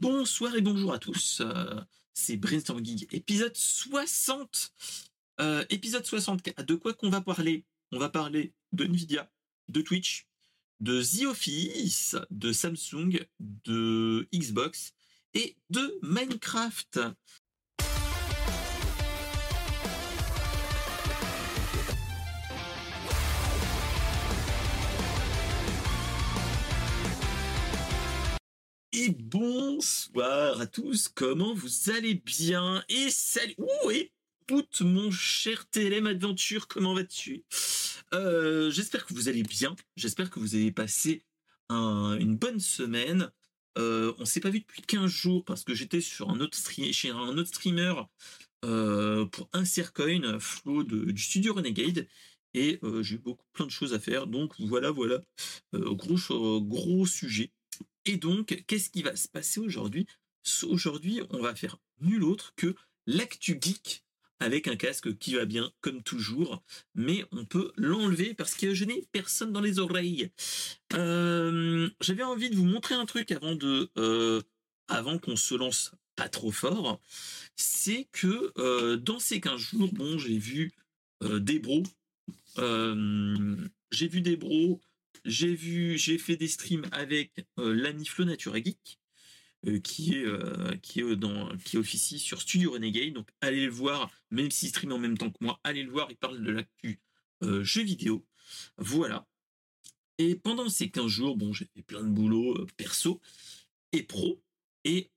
Bonsoir et bonjour à tous. Euh, c'est Brainstorm Geek, épisode 60. Euh, épisode 64. De quoi qu'on va parler? On va parler de Nvidia, de Twitch, de The Office, de Samsung, de Xbox et de Minecraft. Et bonsoir à tous, comment vous allez bien? Et salut Ouh, écoute mon cher TLM Adventure, comment vas-tu? Euh, J'espère que vous allez bien, j'espère que vous avez passé une bonne semaine. Euh, on s'est pas vu depuis 15 jours parce que j'étais sur un autre chez un autre streamer euh, pour un Coin, Flo du studio Renegade. Et euh, j'ai eu beaucoup plein de choses à faire. Donc voilà, voilà. gros, gros sujet. Et donc, qu'est-ce qui va se passer aujourd'hui? Aujourd'hui, on va faire nul autre que l'actu geek avec un casque qui va bien comme toujours, mais on peut l'enlever parce que je n'ai personne dans les oreilles. Euh, j'avais envie de vous montrer un truc avant de, euh, avant qu'on se lance pas trop fort, c'est que euh, dans ces 15 jours, bon, j'ai vu des bros, j'ai vu des bros j'ai vu, j'ai fait des streams avec euh, l'ami Flo Nature Geek, euh, qui est euh, qui est dans qui officie sur Studio Renegade. Donc allez le voir, même s'il stream en même temps que moi, allez le voir. Il parle de l'actu jeux vidéo. Voilà. Et pendant ces 15 jours, bon, j'ai fait plein de boulot perso et pro. Et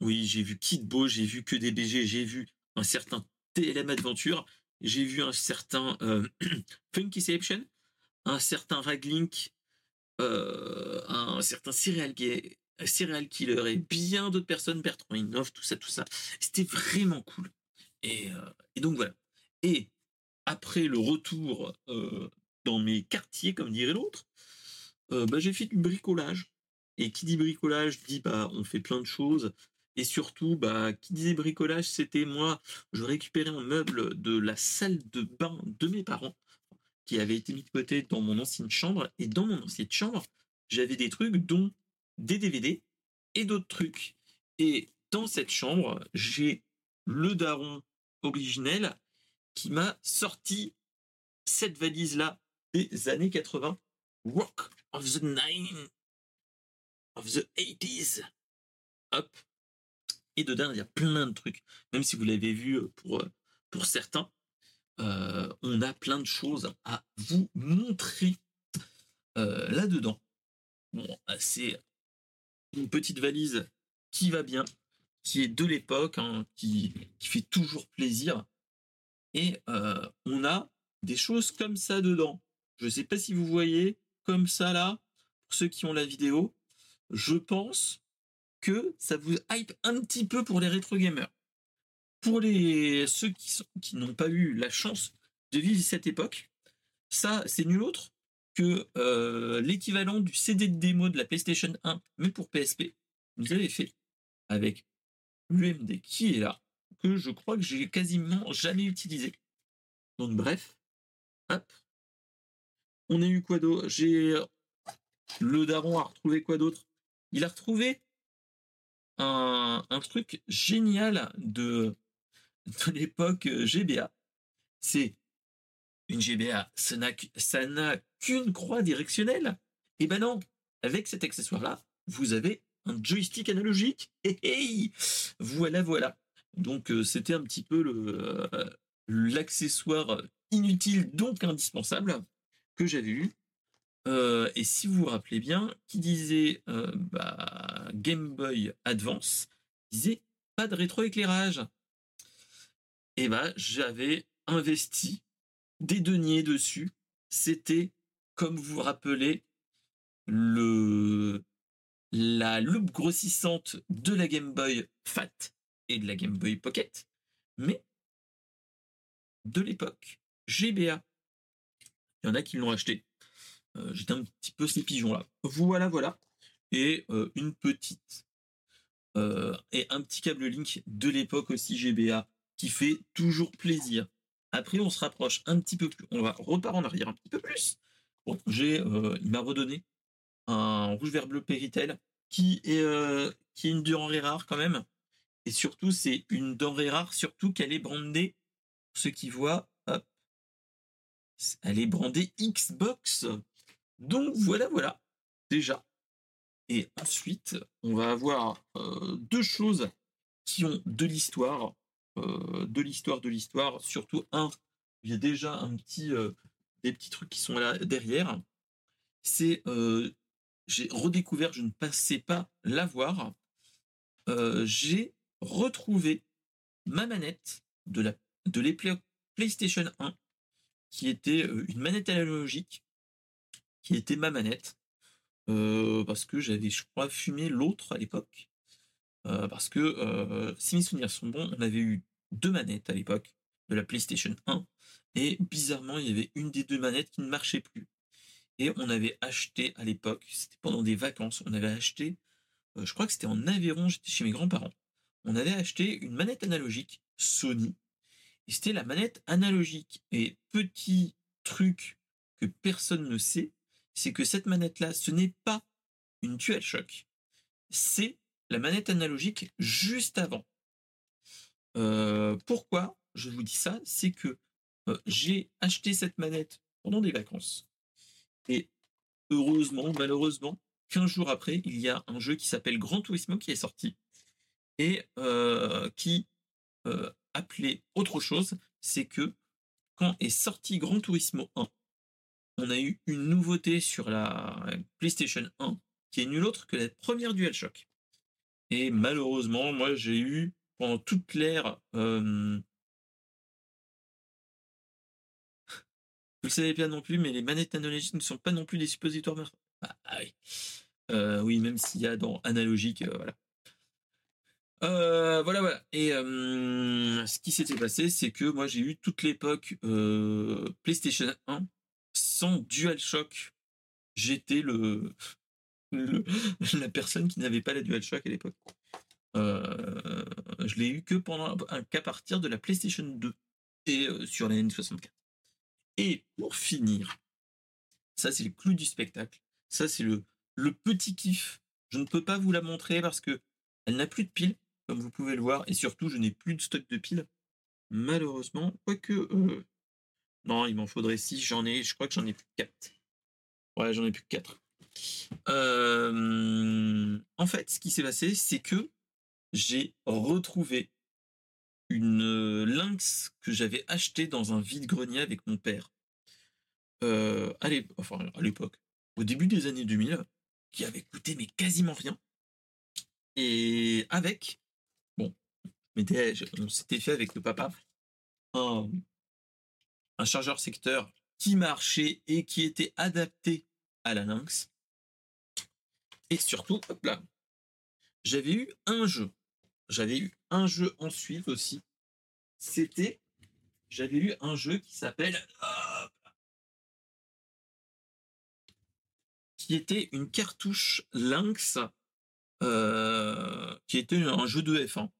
oui, j'ai vu Kid Beau, j'ai vu que des BG, j'ai vu un certain TLM Adventure, j'ai vu un certain Funkyception, un certain Raglink, euh, un certain Serial, Serial Killer et bien d'autres personnes, Bertrand Innov, tout ça, tout ça. C'était vraiment cool. Et, euh, donc voilà. Et après le retour euh, dans mes quartiers, comme dirait l'autre, bah, j'ai fait du bricolage. Et qui dit bricolage dit bah on fait plein de choses. Et surtout, bah, qui disait bricolage, c'était moi, je récupérais un meuble de la salle de bain de mes parents qui avait été mis de côté dans mon ancienne chambre. Et dans mon ancienne chambre, j'avais des trucs, dont des DVD et d'autres trucs. Et dans cette chambre, j'ai le daron originel qui m'a sorti cette valise-là des années 80. Rock of the Nine of the 80s. Hop. Et dedans, il y a plein de trucs. Même si vous l'avez vu pour, pour certains. Euh, on a plein de choses à vous montrer euh, là-dedans. Bon, c'est une petite valise qui va bien, qui est de l'époque, hein, qui, fait toujours plaisir. Et euh, on a des choses comme ça dedans. Je ne sais pas si vous voyez, comme ça là, pour ceux qui ont la vidéo, je pense que ça vous hype un petit peu pour les rétro gamers pour les ceux qui, qui n'ont pas eu la chance de vivre cette époque, ça, c'est nul autre que euh, l'équivalent du CD de démo de la PlayStation 1, mais pour PSP. Vous avez fait avec l'UMD qui est là, que je crois que j'ai quasiment jamais utilisé. Donc bref, hop. On a eu quoi d'autre J'ai le daron a retrouvé quoi d'autre? Il a retrouvé un, truc génial de de l'époque euh, GBA. C'est une GBA, ça n'a qu'une croix directionnelle. Et ben non, avec cet accessoire-là, vous avez un joystick analogique. Et voilà, voilà. Donc euh, c'était un petit peu euh, l'accessoire inutile donc indispensable que j'avais eu. et si vous vous rappelez bien, qui disait bah, Game Boy Advance, disait pas de rétroéclairage et ben j'avais investi des deniers dessus. C'était, comme vous vous rappelez, le la loupe grossissante de la Game Boy Fat et de la Game Boy Pocket, mais de l'époque GBA. Il y en a qui l'ont acheté. Euh, j'étais un petit peu ces pigeons-là. Voilà, voilà. Et euh, une petite. Euh, et un petit câble Link de l'époque aussi GBA fait toujours plaisir. Après, on se rapproche un petit peu plus. On va repart en arrière un petit peu plus. Bon, j'ai, euh, il m'a redonné un rouge vert bleu Péritel qui est, euh, qui est une denrée rare quand même. Et surtout, c'est une denrée rare, surtout qu'elle est brandée, ceux qui voient, hop, elle est brandée Xbox. Donc voilà, voilà, déjà. Et ensuite, on va avoir euh, deux choses qui ont de l'histoire, de l'histoire, de l'histoire. Surtout un, il y a déjà un petit, euh, des petits trucs qui sont là derrière. C'est, j'ai redécouvert, je ne passais pas l'avoir. j'ai retrouvé ma manette de la de PlayStation 1, qui était une manette analogique, qui était ma manette. Euh, parce que j'avais, je crois, fumé l'autre à l'époque. Euh, parce que, euh, si mes souvenirs sont bons, on avait eu deux manettes à l'époque de la PlayStation 1. Et bizarrement, il y avait une des deux manettes qui ne marchait plus. Et on avait acheté à l'époque, c'était pendant des vacances, on avait acheté, je crois que c'était en Aveyron, j'étais chez mes grands-parents. On avait acheté une manette analogique Sony. Et c'était la manette analogique. Et petit truc que personne ne sait, c'est que cette manette-là, ce n'est pas une DualShock. C'est la manette analogique juste avant. Euh, pourquoi je vous dis ça? C'est que euh, j'ai acheté cette manette pendant des vacances. Et heureusement, malheureusement, 15 jours après, il y a un jeu qui s'appelle Gran Turismo qui est sorti et euh, qui appelait autre chose. C'est que quand est sorti Gran Turismo 1, on a eu une nouveauté sur la PlayStation 1 qui est nulle autre que la première DualShock. Et malheureusement, moi j'ai eu pendant toute l'ère. Euh... Vous le savez bien non plus, mais les manettes analogiques ne sont pas non plus des suppositoires. Ah, ah oui. Euh, oui, même s'il y a dans analogique, euh, voilà. Voilà, voilà. Et ce qui s'était passé, c'est que moi j'ai eu toute l'époque PlayStation 1 sans DualShock, j'étais le, la personne qui n'avait pas la DualShock à l'époque. Euh, je l'ai eu que pendant qu'à partir de la PlayStation 2 et euh, sur la N64. Et pour finir, ça c'est le clou du spectacle. Ça c'est le, le petit kiff. Je ne peux pas vous la montrer parce que elle n'a plus de piles, comme vous pouvez le voir, et surtout je n'ai plus de stock de piles. Malheureusement, quoique euh, non, il m'en faudrait 6, j'en ai, je crois que j'en ai plus que 4. Ouais, j'en ai plus que 4. Euh, en fait, ce qui s'est passé, c'est que j'ai retrouvé une lynx que j'avais achetée dans un vide-grenier avec mon père. Euh, à l'époque, au début des années 2000, qui avait coûté mais quasiment rien. Et avec, bon, on s'était fait avec le papa un chargeur secteur qui marchait et qui était adapté à la Lynx. Et surtout, hop là, j'avais eu un jeu. J'avais eu un jeu ensuite aussi. C'était, j'avais eu un jeu qui s'appelle, qui était une cartouche Lynx, euh, qui était un jeu de F1,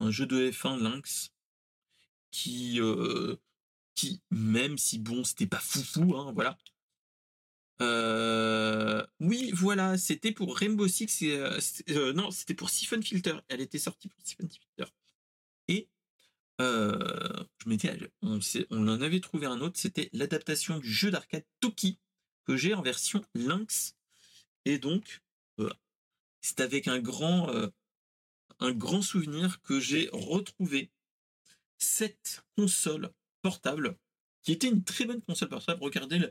un jeu de F1 Lynx, qui euh, même si bon, c'était pas foufou, hein, voilà. Euh, oui, voilà, c'était pour Rainbow Six. Euh, euh, non, c'était pour Siphon Filter. Elle était sortie pour Siphon Filter. Et je on, on en avait trouvé un autre. C'était l'adaptation du jeu d'arcade Toki que j'ai en version Lynx. Et donc, c'est avec un grand, un grand souvenir que j'ai retrouvé cette console portable, qui était une très bonne console portable. Regardez le,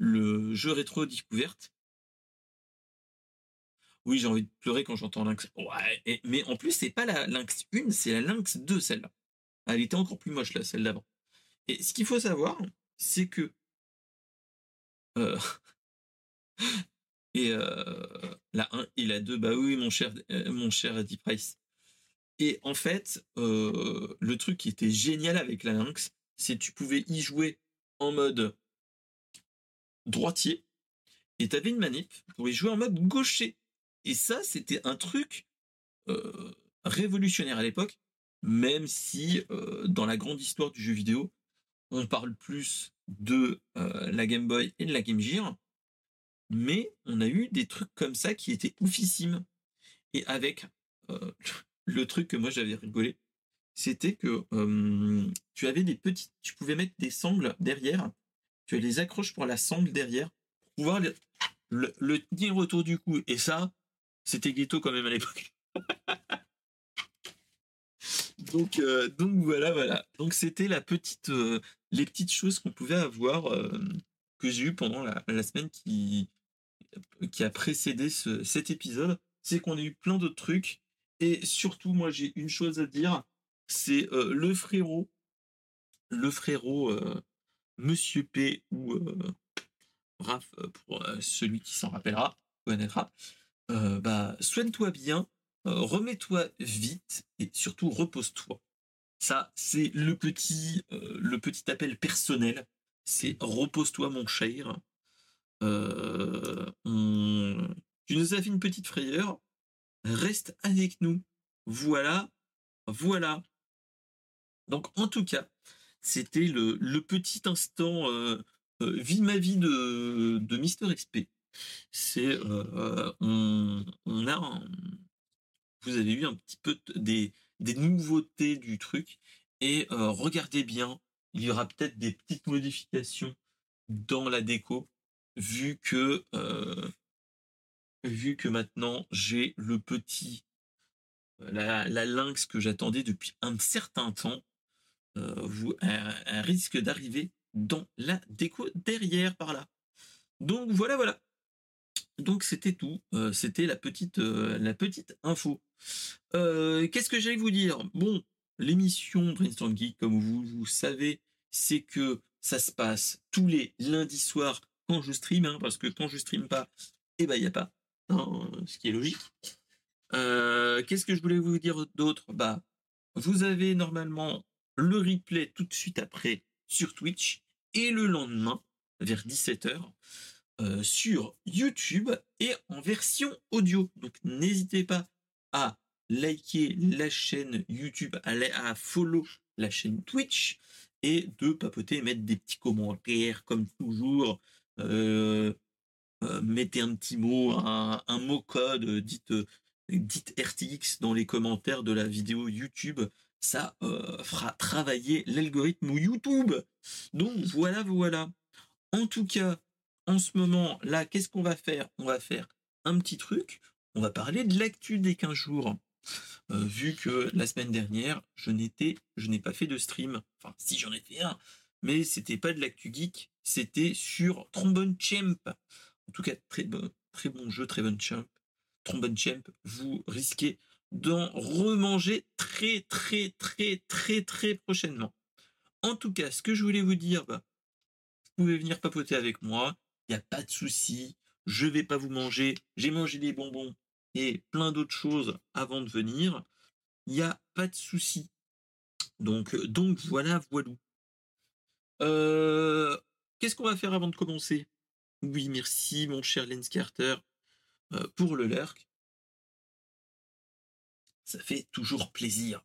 jeu rétro découverte. Oui, j'ai envie de pleurer quand j'entends Lynx. Ouais, mais en plus, c'est pas la Lynx 1, c'est la Lynx 2, celle-là. Elle était encore plus moche, là, celle d'avant. Et ce qu'il faut savoir, c'est que. Euh, et euh, la 1 et la 2, bah oui, mon cher, euh, mon cher Eddie Price. Et en fait, le truc qui était génial avec la Lynx, c'est tu pouvais y jouer en mode droitier et tu avais une manip pour y jouer en mode gaucher. Et ça, c'était un truc euh, révolutionnaire à l'époque, même si euh, dans la grande histoire du jeu vidéo, on parle plus de euh, la Game Boy et de la Game Gear. mais on a eu des trucs comme ça qui étaient oufissimes. Et avec le truc que moi j'avais rigolé, c'était que tu avais des petites, tu pouvais mettre des sangles derrière, tu les accroches pour la sangle derrière, pour pouvoir le, tenir autour du cou. Et ça, c'était ghetto quand même à l'époque. donc, euh, donc voilà, voilà. Donc c'était petite, les petites choses qu'on pouvait avoir que j'ai eu pendant la, semaine qui, a précédé ce, cet épisode. C'est qu'on a eu plein d'autres trucs. Et surtout, moi, j'ai une chose à dire c'est euh, le frérot, le frérot euh, Monsieur P ou euh, Raph pour celui qui s'en rappellera, connaîtra. bah, soigne-toi bien, remets-toi vite et surtout repose-toi. Ça, c'est le petit, le petit appel personnel. C'est repose-toi, mon cher. Tu nous as fait une petite frayeur. Reste avec nous. Voilà, voilà. Donc en tout cas, c'était le, petit instant euh, euh, vie ma vie de, de Mister XP. C'est euh, on, a vous avez eu un petit peu des, des nouveautés du truc et regardez bien, il y aura peut-être des petites modifications dans la déco vu que maintenant j'ai le petit la, lynx que j'attendais depuis un certain temps euh, vous, un, risque d'arriver dans la déco derrière par là. Donc voilà, voilà. Donc c'était tout. Euh, c'était la petite, euh, la petite info. Qu'est-ce que j'allais vous dire? Bon, l'émission Brainstorm Geek, comme vous, vous savez, c'est que ça se passe tous les lundis soirs quand je stream, hein, parce que quand je stream pas, eh ben il y a pas, hein, ce qui est logique. Qu'est-ce que je voulais vous dire d'autre? Bah, vous avez normalement le replay tout de suite après sur Twitch et le lendemain vers 17h euh, sur YouTube et en version audio. Donc n'hésitez pas à liker la chaîne YouTube, à, à follow la chaîne Twitch et de papoter, mettre des petits commentaires comme toujours. Euh, euh, mettez un petit mot, un, mot code, dites, dites RTX dans les commentaires de la vidéo YouTube ça euh, fera travailler l'algorithme YouTube. Donc voilà, voilà. En tout cas, en ce moment, là, qu'est-ce qu'on va faire? On va faire un petit truc. On va parler de l'actu des 15 jours. Euh, vu que la semaine dernière, je n'étais, je n'ai pas fait de stream. Enfin, si j'en ai fait un, mais c'était pas de l'actu geek, c'était sur Trombone Champ. En tout cas, très bon, jeu, très bon champ. Trombone Champ, vous risquez d'en remanger très très très très très prochainement. En tout cas, ce que je voulais vous dire, bah, vous pouvez venir papoter avec moi, il n'y a pas de souci, je vais pas vous manger, j'ai mangé des bonbons et plein d'autres choses avant de venir, il n'y a pas de souci. Donc, donc voilà, voilà. Euh, Qu'est-ce qu'on va faire avant de commencer? Oui, merci mon cher Lens Carter euh, pour le lurk ça fait toujours plaisir.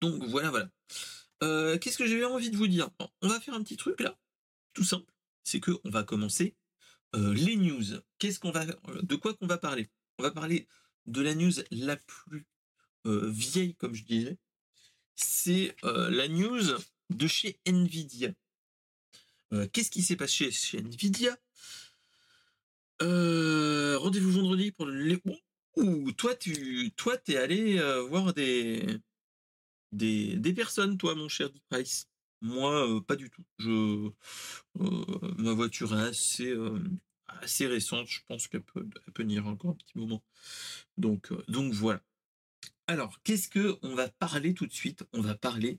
Donc voilà, voilà. Euh, qu'est-ce que j'ai envie de vous dire? On va faire un petit truc là, tout simple. C'est que on va commencer euh, les news. Qu'est-ce qu'on va, de quoi qu'on va parler? On va parler de la news la plus euh, vieille, comme je disais. C'est la news de chez Nvidia. Qu'est-ce qui s'est passé chez Nvidia? Rendez-vous vendredi pour le ou toi, tu toi, es allé voir des, personnes, toi, mon cher Dick Price? Moi, pas du tout. Je, ma voiture est assez, récente. Je pense qu'elle peut, elle peut venir encore un petit moment. Donc, donc voilà. Alors, qu'est-ce que on va parler tout de suite? On va parler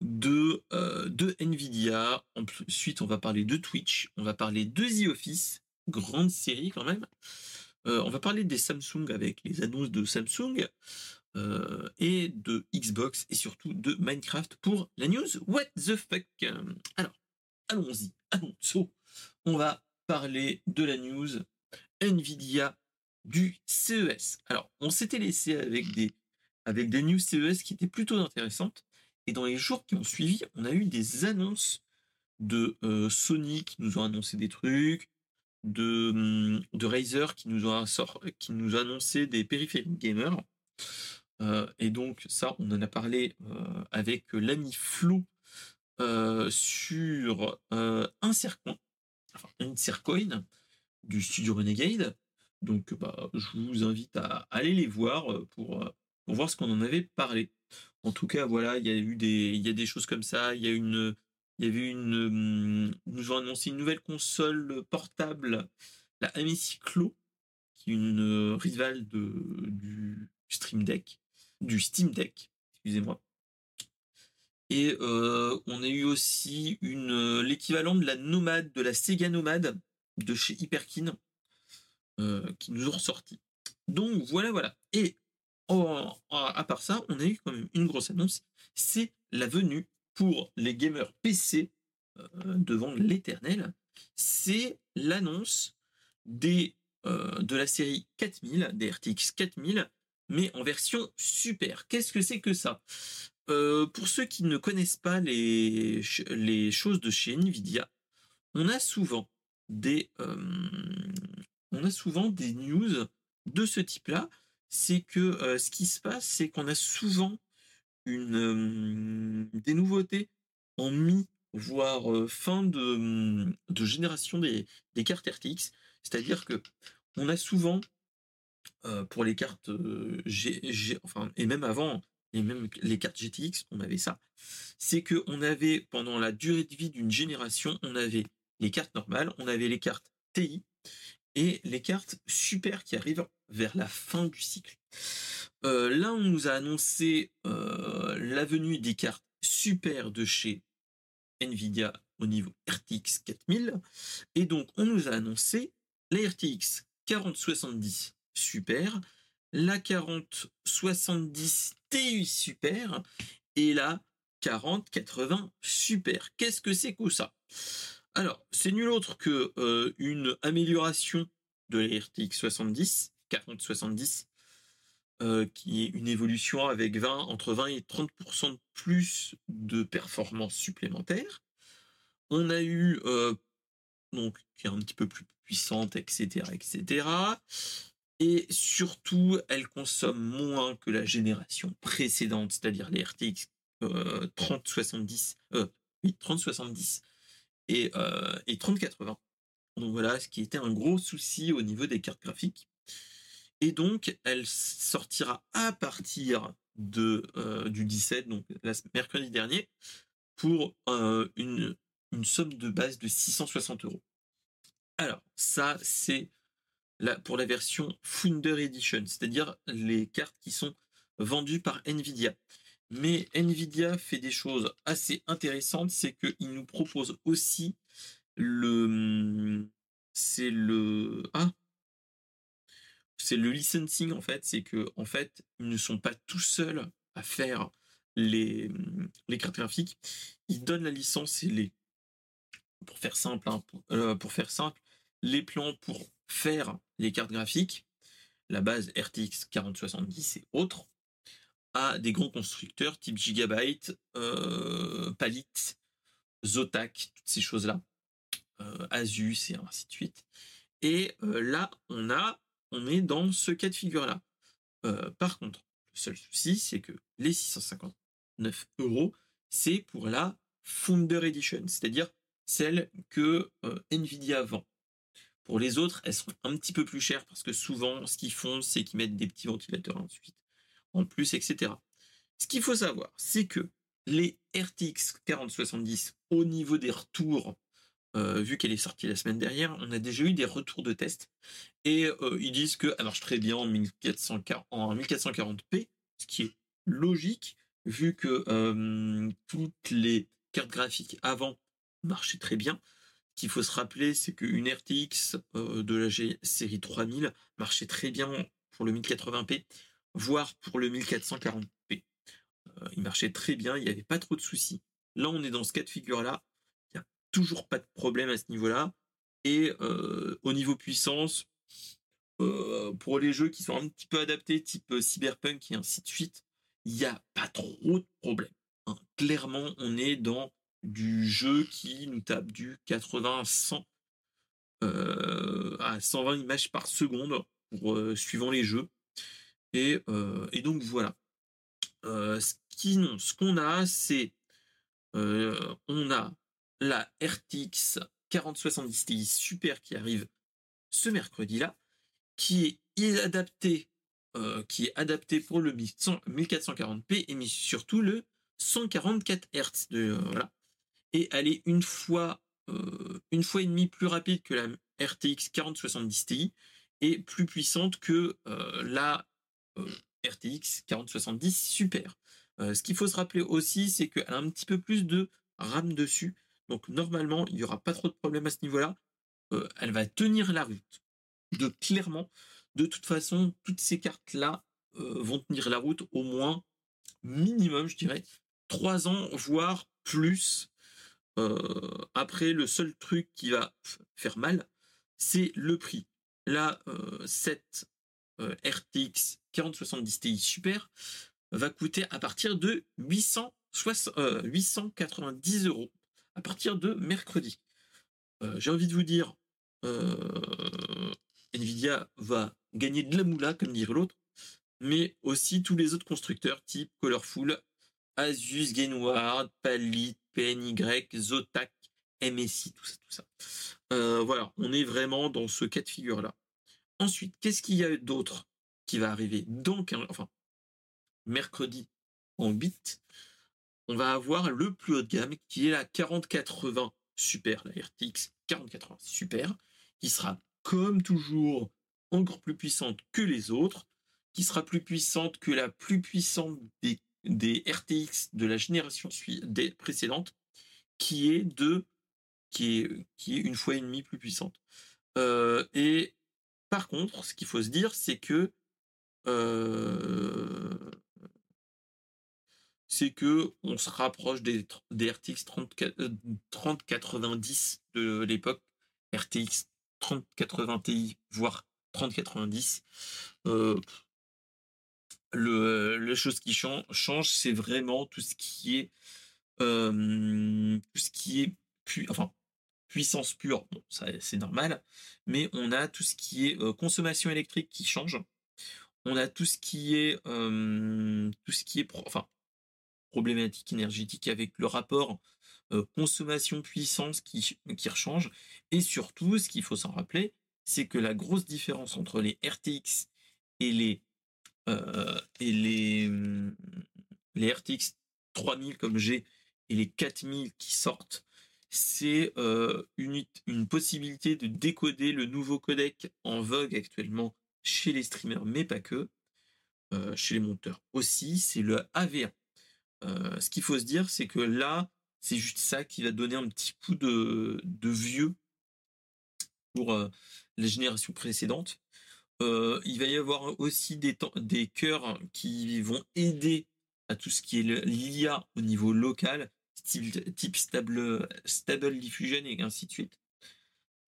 de, de Nvidia. Ensuite, on va parler de Twitch. On va parler de The Office. Grande série quand même. Euh, on va parler des Samsung avec les annonces de Samsung euh, et de Xbox et surtout de Minecraft pour la news What the fuck? Alors, allons-y, allons On va parler de la news Nvidia du CES. Alors, on s'était laissé avec des, avec des news CES qui étaient plutôt intéressantes. Et dans les jours qui ont suivi, on a eu des annonces de euh, Sony qui nous ont annoncé des trucs, de, Razer qui nous, a sort, qui nous a annoncé des périphériques gamers. et donc ça, on en a parlé avec l'ami Flo sur un circoin, enfin une circoin du studio Renegade. Donc bah, je vous invite à aller les voir pour, voir ce qu'on en avait parlé. En tout cas, voilà, il y a eu des, des choses comme ça. Il y a une, il y avait une, hum, nous ont annoncé une nouvelle console portable, la Amicyclo, qui est une rivale de, du Stream Deck, du Steam Deck, excusez-moi. Et euh, on a eu aussi une l'équivalent de la Nomade, de la Sega Nomade de chez Hyperkin, euh, qui nous ont ressorti. Donc voilà, voilà. Et à part ça, on a eu quand même une grosse annonce, c'est la venue pour les gamers PC euh, devant l'éternel, c'est l'annonce des euh, de la série 4000, des RTX 4000, mais en version super. Qu'est-ce que c'est que ça? Euh, Pour ceux qui ne connaissent pas les, les choses de chez Nvidia, on a souvent des on a souvent des news de ce type-là c'est que ce qui se passe, c'est qu'on a souvent des nouveautés en mi, voire fin de, de génération des, des, cartes RTX. C'est-à-dire que on a souvent, pour les cartes G, enfin, et même avant, et même les cartes GTX, on avait ça. C'est que on avait, pendant la durée de vie d'une génération, on avait les cartes normales, on avait les cartes TI, les cartes super qui arrivent vers la fin du cycle. Euh, là, on nous a annoncé euh, la venue des cartes super de chez Nvidia au niveau RTX 4000. Et donc, on nous a annoncé la RTX 4070 super, la 4070 Ti super et la 4080 super. Qu'est-ce que c'est que ça? Alors, c'est nul autre que euh, une amélioration de la RTX 70, 4070, qui est une évolution avec 20, entre 20 et 30% de plus de performance supplémentaire. On a eu, euh, donc, qui est un petit peu plus puissante, etc., etc. Et surtout, elle consomme moins que la génération précédente, c'est-à-dire les RTX 3070, euh, oui, 3070 et, euh, et 3080. Donc voilà, ce qui était un gros souci au niveau des cartes graphiques. Et donc, elle sortira à partir de, euh, du 17, donc la, mercredi dernier, pour euh, une, une somme de base de 660 euros. Alors, ça, c'est pour la version Founder Edition, c'est-à-dire les cartes qui sont vendues par Nvidia. Mais Nvidia fait des choses assez intéressantes, c'est qu'il nous propose aussi le c'est le ah c'est le licensing en fait, c'est que en fait, ils ne sont pas tout seuls à faire les, les cartes graphiques, ils donnent la licence et les pour faire simple hein, euh, pour, faire simple, les plans pour faire les cartes graphiques, la base RTX 4070 et autres à des grands constructeurs type Gigabyte, euh, Palit, Zotac, toutes ces choses-là, euh, Asus et ainsi de suite. Et euh, là, on on est dans ce cas de figure-là. par contre, le seul souci, c'est que les 659 euros, c'est pour la Founder Edition, c'est-à-dire celle que Nvidia vend. Pour les autres, elles sont un petit peu plus chères parce que souvent, ce qu'ils font, c'est qu'ils mettent des petits ventilateurs ensuite en plus, etc. Ce qu'il faut savoir, c'est que les RTX 4070, au niveau des retours, euh, vu qu'elle est sortie la semaine dernière, on a déjà eu des retours de test. Et euh, ils disent qu'elle marche très bien en, 1440, en 1440p, ce qui est logique, vu que euh, toutes les cartes graphiques avant marchaient très bien. Ce qu'il faut se rappeler, c'est qu'une RTX de la série 3000 marchait très bien pour le 1080p voire pour le 1440p. Euh, il marchait très bien, il n'y avait pas trop de soucis. Là, on est dans ce cas de figure-là. Il n'y a toujours pas de problème à ce niveau-là. Et euh, au niveau puissance, euh, pour les jeux qui sont un petit peu adaptés, type Cyberpunk et ainsi de suite, il n'y a pas trop de problème. Hein. Clairement, on est dans du jeu qui nous tape du 80 100 à 120 images par seconde pour suivant les jeux. Et, et donc voilà. ce qui non, ce qu'on a, c'est on a la RTX 4070 Ti Super qui arrive ce mercredi-là, qui est adapté, qui est adapté pour le 1440p et surtout le 144 Hz de voilà. Et elle est une fois une fois et demie plus rapide que la RTX 4070 Ti et plus puissante que la RTX 4070 Super. ce qu'il faut se rappeler aussi, c'est qu'elle a un petit peu plus de RAM dessus. Donc normalement, il n'y aura pas trop de problèmes à ce niveau-là. elle va tenir la route. De clairement, de toute façon, toutes ces cartes-là vont tenir la route au moins minimum, je dirais, trois ans, voire plus. après, le seul truc qui va faire mal, c'est le prix. La cette RTX 4070 Ti Super va coûter à partir de 800 890 euros à partir de mercredi. Euh, j'ai envie de vous dire, euh, Nvidia va gagner de la moula, comme dirait l'autre, mais aussi tous les autres constructeurs type Colorful, Asus, Gainward, Palit, PNY, Zotac, MSI, tout ça, tout ça. Euh, voilà, on est vraiment dans ce cas de figure-là. Ensuite, qu'est-ce qu'il y a d'autre? Qui va arriver Donc, enfin, mercredi en 8, on va avoir le plus haut de gamme qui est la 4080 Super, la RTX 4080 Super, qui sera comme toujours encore plus puissante que les autres, qui sera plus puissante que la plus puissante des, des RTX de la génération des précédente, qui est de qui est, qui est une fois et demie plus puissante. Euh, et par contre, ce qu'il faut se dire, c'est que c'est que on se rapproche des, RTX 3090 euh, de l'époque, RTX 3080 Ti, voire 3090. Euh, le, la chose qui change, c'est vraiment tout ce qui est tout ce qui est enfin puissance pure, bon, ça c'est normal, mais on a tout ce qui est consommation électrique qui change. On a tout ce qui est problématique énergétique avec le rapport consommation-puissance qui, qui rechange. Et surtout, ce qu'il faut s'en rappeler, c'est que la grosse différence entre les RTX et les, RTX 3000 comme j'ai et les 4000 qui sortent, c'est une possibilité de décoder le nouveau codec en vogue actuellement chez les streamers, mais pas que, chez les monteurs aussi, c'est le AV1. Euh, ce qu'il faut se dire, c'est que là, c'est juste ça qui va donner un petit coup de, vieux pour euh, les générations précédentes. Euh, il va y avoir aussi des, des cœurs qui vont aider à tout ce qui est l'IA au niveau local, type, stable, stable diffusion et ainsi de suite.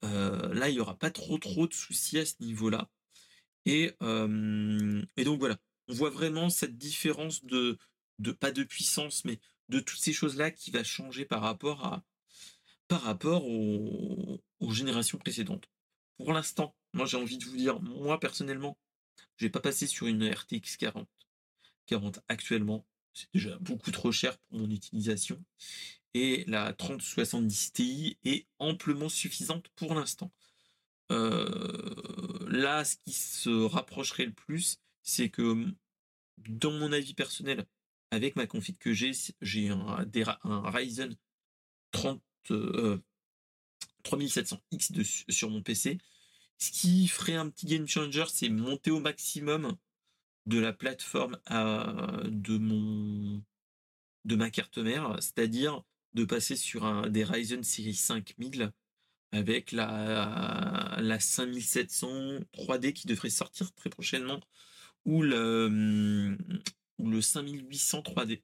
là, il n'y aura pas trop trop de soucis à ce niveau-là. Et, donc voilà, on voit vraiment cette différence de, pas de puissance, mais de toutes ces choses-là qui va changer par rapport à par rapport aux, générations précédentes. Pour l'instant, moi j'ai envie de vous dire, moi personnellement, je vais pas passer sur une RTX 40. 40 actuellement, c'est déjà beaucoup trop cher pour mon utilisation. Et la 3070 Ti est amplement suffisante pour l'instant. Là, ce qui se rapprocherait le plus, c'est que, dans mon avis personnel, avec ma config que j'ai, j'ai un, Ryzen 30, 3700X sur mon PC. Ce qui ferait un petit game changer, c'est monter au maximum de la plateforme de mon ma carte mère, c'est-à-dire de passer sur des Ryzen série 5000 avec la, la 5700 3D qui devrait sortir très prochainement ou le, le 5800 3D,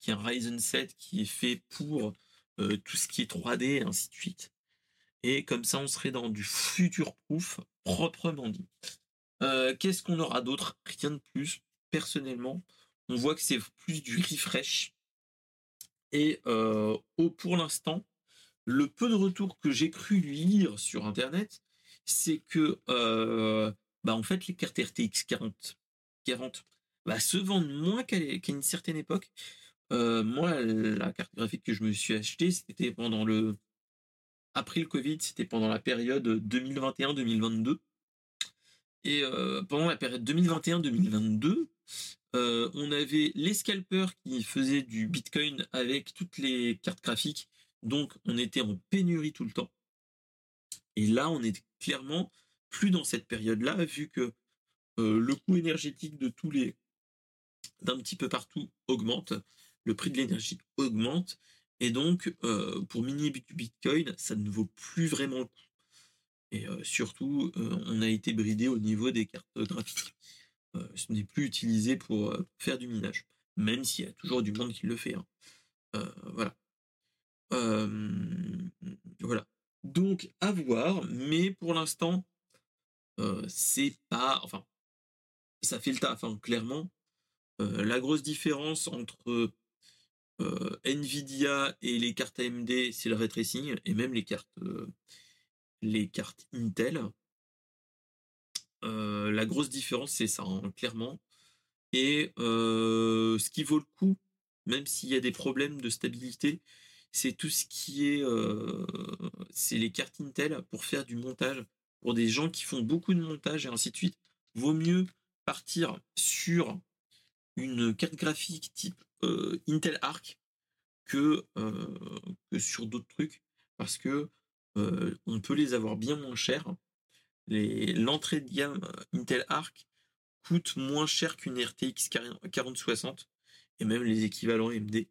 qui est un Ryzen 7 qui est fait pour euh, tout ce qui est 3D et ainsi de suite. Et comme ça, on serait dans du future proof proprement dit. Euh, qu'est-ce qu'on aura d'autre? Rien de plus. Personnellement, on voit que c'est plus du refresh. Et euh, pour l'instant, le peu de retours que j'ai cru lire sur Internet, c'est que, euh, bah, en fait, les cartes RTX 40, 40 bah, se vendent moins qu'à une certaine époque. Euh, moi, la carte graphique que je me suis achetée, c'était pendant le. Après le Covid, c'était pendant la période 2021-2022. Et euh, pendant la période 2021-2022, on avait les scalpers qui faisaient du Bitcoin avec toutes les cartes graphiques. Donc, on était en pénurie tout le temps. Et là, on est clairement plus dans cette période-là, vu que le coût énergétique de tous les d'un petit peu partout augmente, le prix de l'énergie augmente, et donc pour miner du Bitcoin, ça ne vaut plus vraiment le coup. Et surtout, on a été bridé au niveau des cartes graphiques. ce n'est plus utilisé pour faire du minage, même s'il y a toujours du monde qui le fait. Hein. voilà. Voilà. Donc, à voir, mais pour l'instant, c'est pas. Enfin, ça fait le taf, hein, clairement. la grosse différence entre Nvidia et les cartes AMD, c'est le ray et même les cartes, les cartes Intel. la grosse différence, c'est ça, hein, clairement. Et ce qui vaut le coup, même s'il y a des problèmes de stabilité, c'est tout ce qui est, euh, c'est les cartes Intel pour faire du montage. Pour des gens qui font beaucoup de montage et ainsi de suite, vaut mieux partir sur une carte graphique type euh, Intel Arc que, euh, que sur d'autres trucs parce que on peut les avoir bien moins chers. L'entrée de gamme Intel Arc coûte moins cher qu'une RTX 4060 et même les équivalents AMD.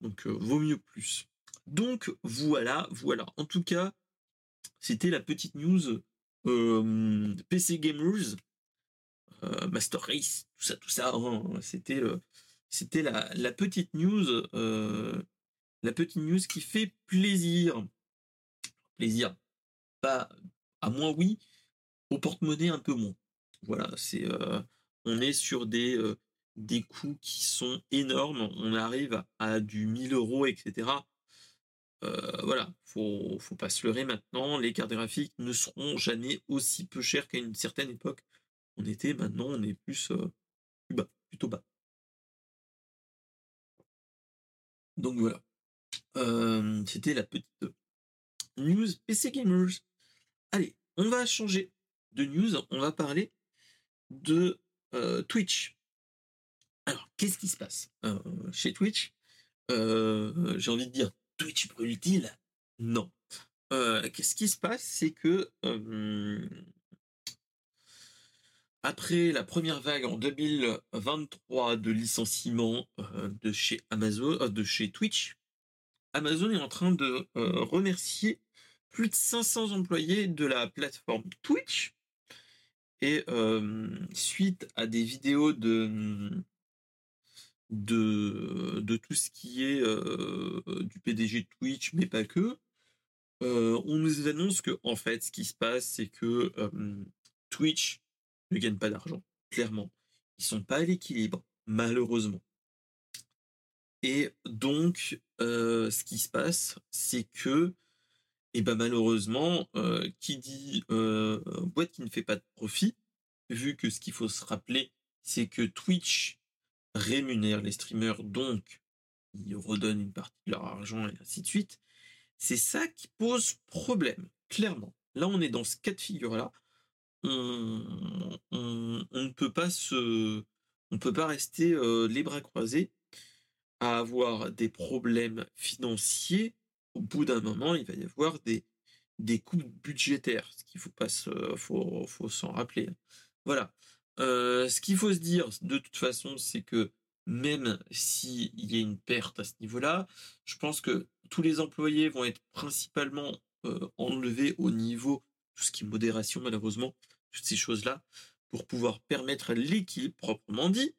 Donc vaut mieux plus. Donc voilà, voilà. En tout cas, c'était la petite news euh, PC Gamers, euh, Master Race, tout ça, tout ça. Hein. c'était euh, la, petite news, la petite news qui fait plaisir. Plaisir, pas à moins oui, au porte-monnaie un peu moins. Voilà, c'est on est sur des des coûts qui sont énormes. On arrive à du 1000 euros, etc. Euh, voilà, faut, faut pas se leurrer maintenant. Les cartes graphiques ne seront jamais aussi peu chères qu'à une certaine époque. On était, maintenant, on est plus, euh, bas, plutôt bas. Donc voilà. Euh, c'était la petite news PC Gamers. Allez, on va changer de news. On va parler de Twitch. Alors, qu'est-ce qui se passe chez Twitch? J'ai envie de dire Twitch brûle-t-il? Non. Euh, qu'est-ce qui se passe? C'est que après la première vague en 2023 de licenciement euh, de chez Amazon, euh, de chez Twitch, Amazon est en train de remercier plus de 500 employés de la plateforme Twitch. Et suite à des vidéos de de, de tout ce qui est euh, du PDG de Twitch, mais pas que. Euh, on nous annonce que en fait, ce qui se passe, c'est que Twitch ne gagne pas d'argent, clairement. Ils sont pas à l'équilibre, malheureusement. Et donc, euh, ce qui se passe, c'est que, et eh ben malheureusement, qui dit boîte qui ne fait pas de profit, vu que ce qu'il faut se rappeler, c'est que Twitch rémunèrent les streamers, donc ils redonnent une partie de leur argent et ainsi de suite. C'est ça qui pose problème, clairement. Là, on est dans ce cas de figure-là. On, ne peut pas se, on peut pas rester euh, les bras croisés à avoir des problèmes financiers. Au bout d'un moment, il va y avoir des, des coûts budgétaires, ce qu'il faut pas faut, faut s'en rappeler. Voilà. Euh, ce qu'il faut se dire, de toute façon, c'est que même s'il y a une perte à ce niveau-là, je pense que tous les employés vont être principalement euh, enlevés au niveau tout ce qui est modération, malheureusement, toutes ces choses-là, pour pouvoir permettre l'équilibre proprement dit.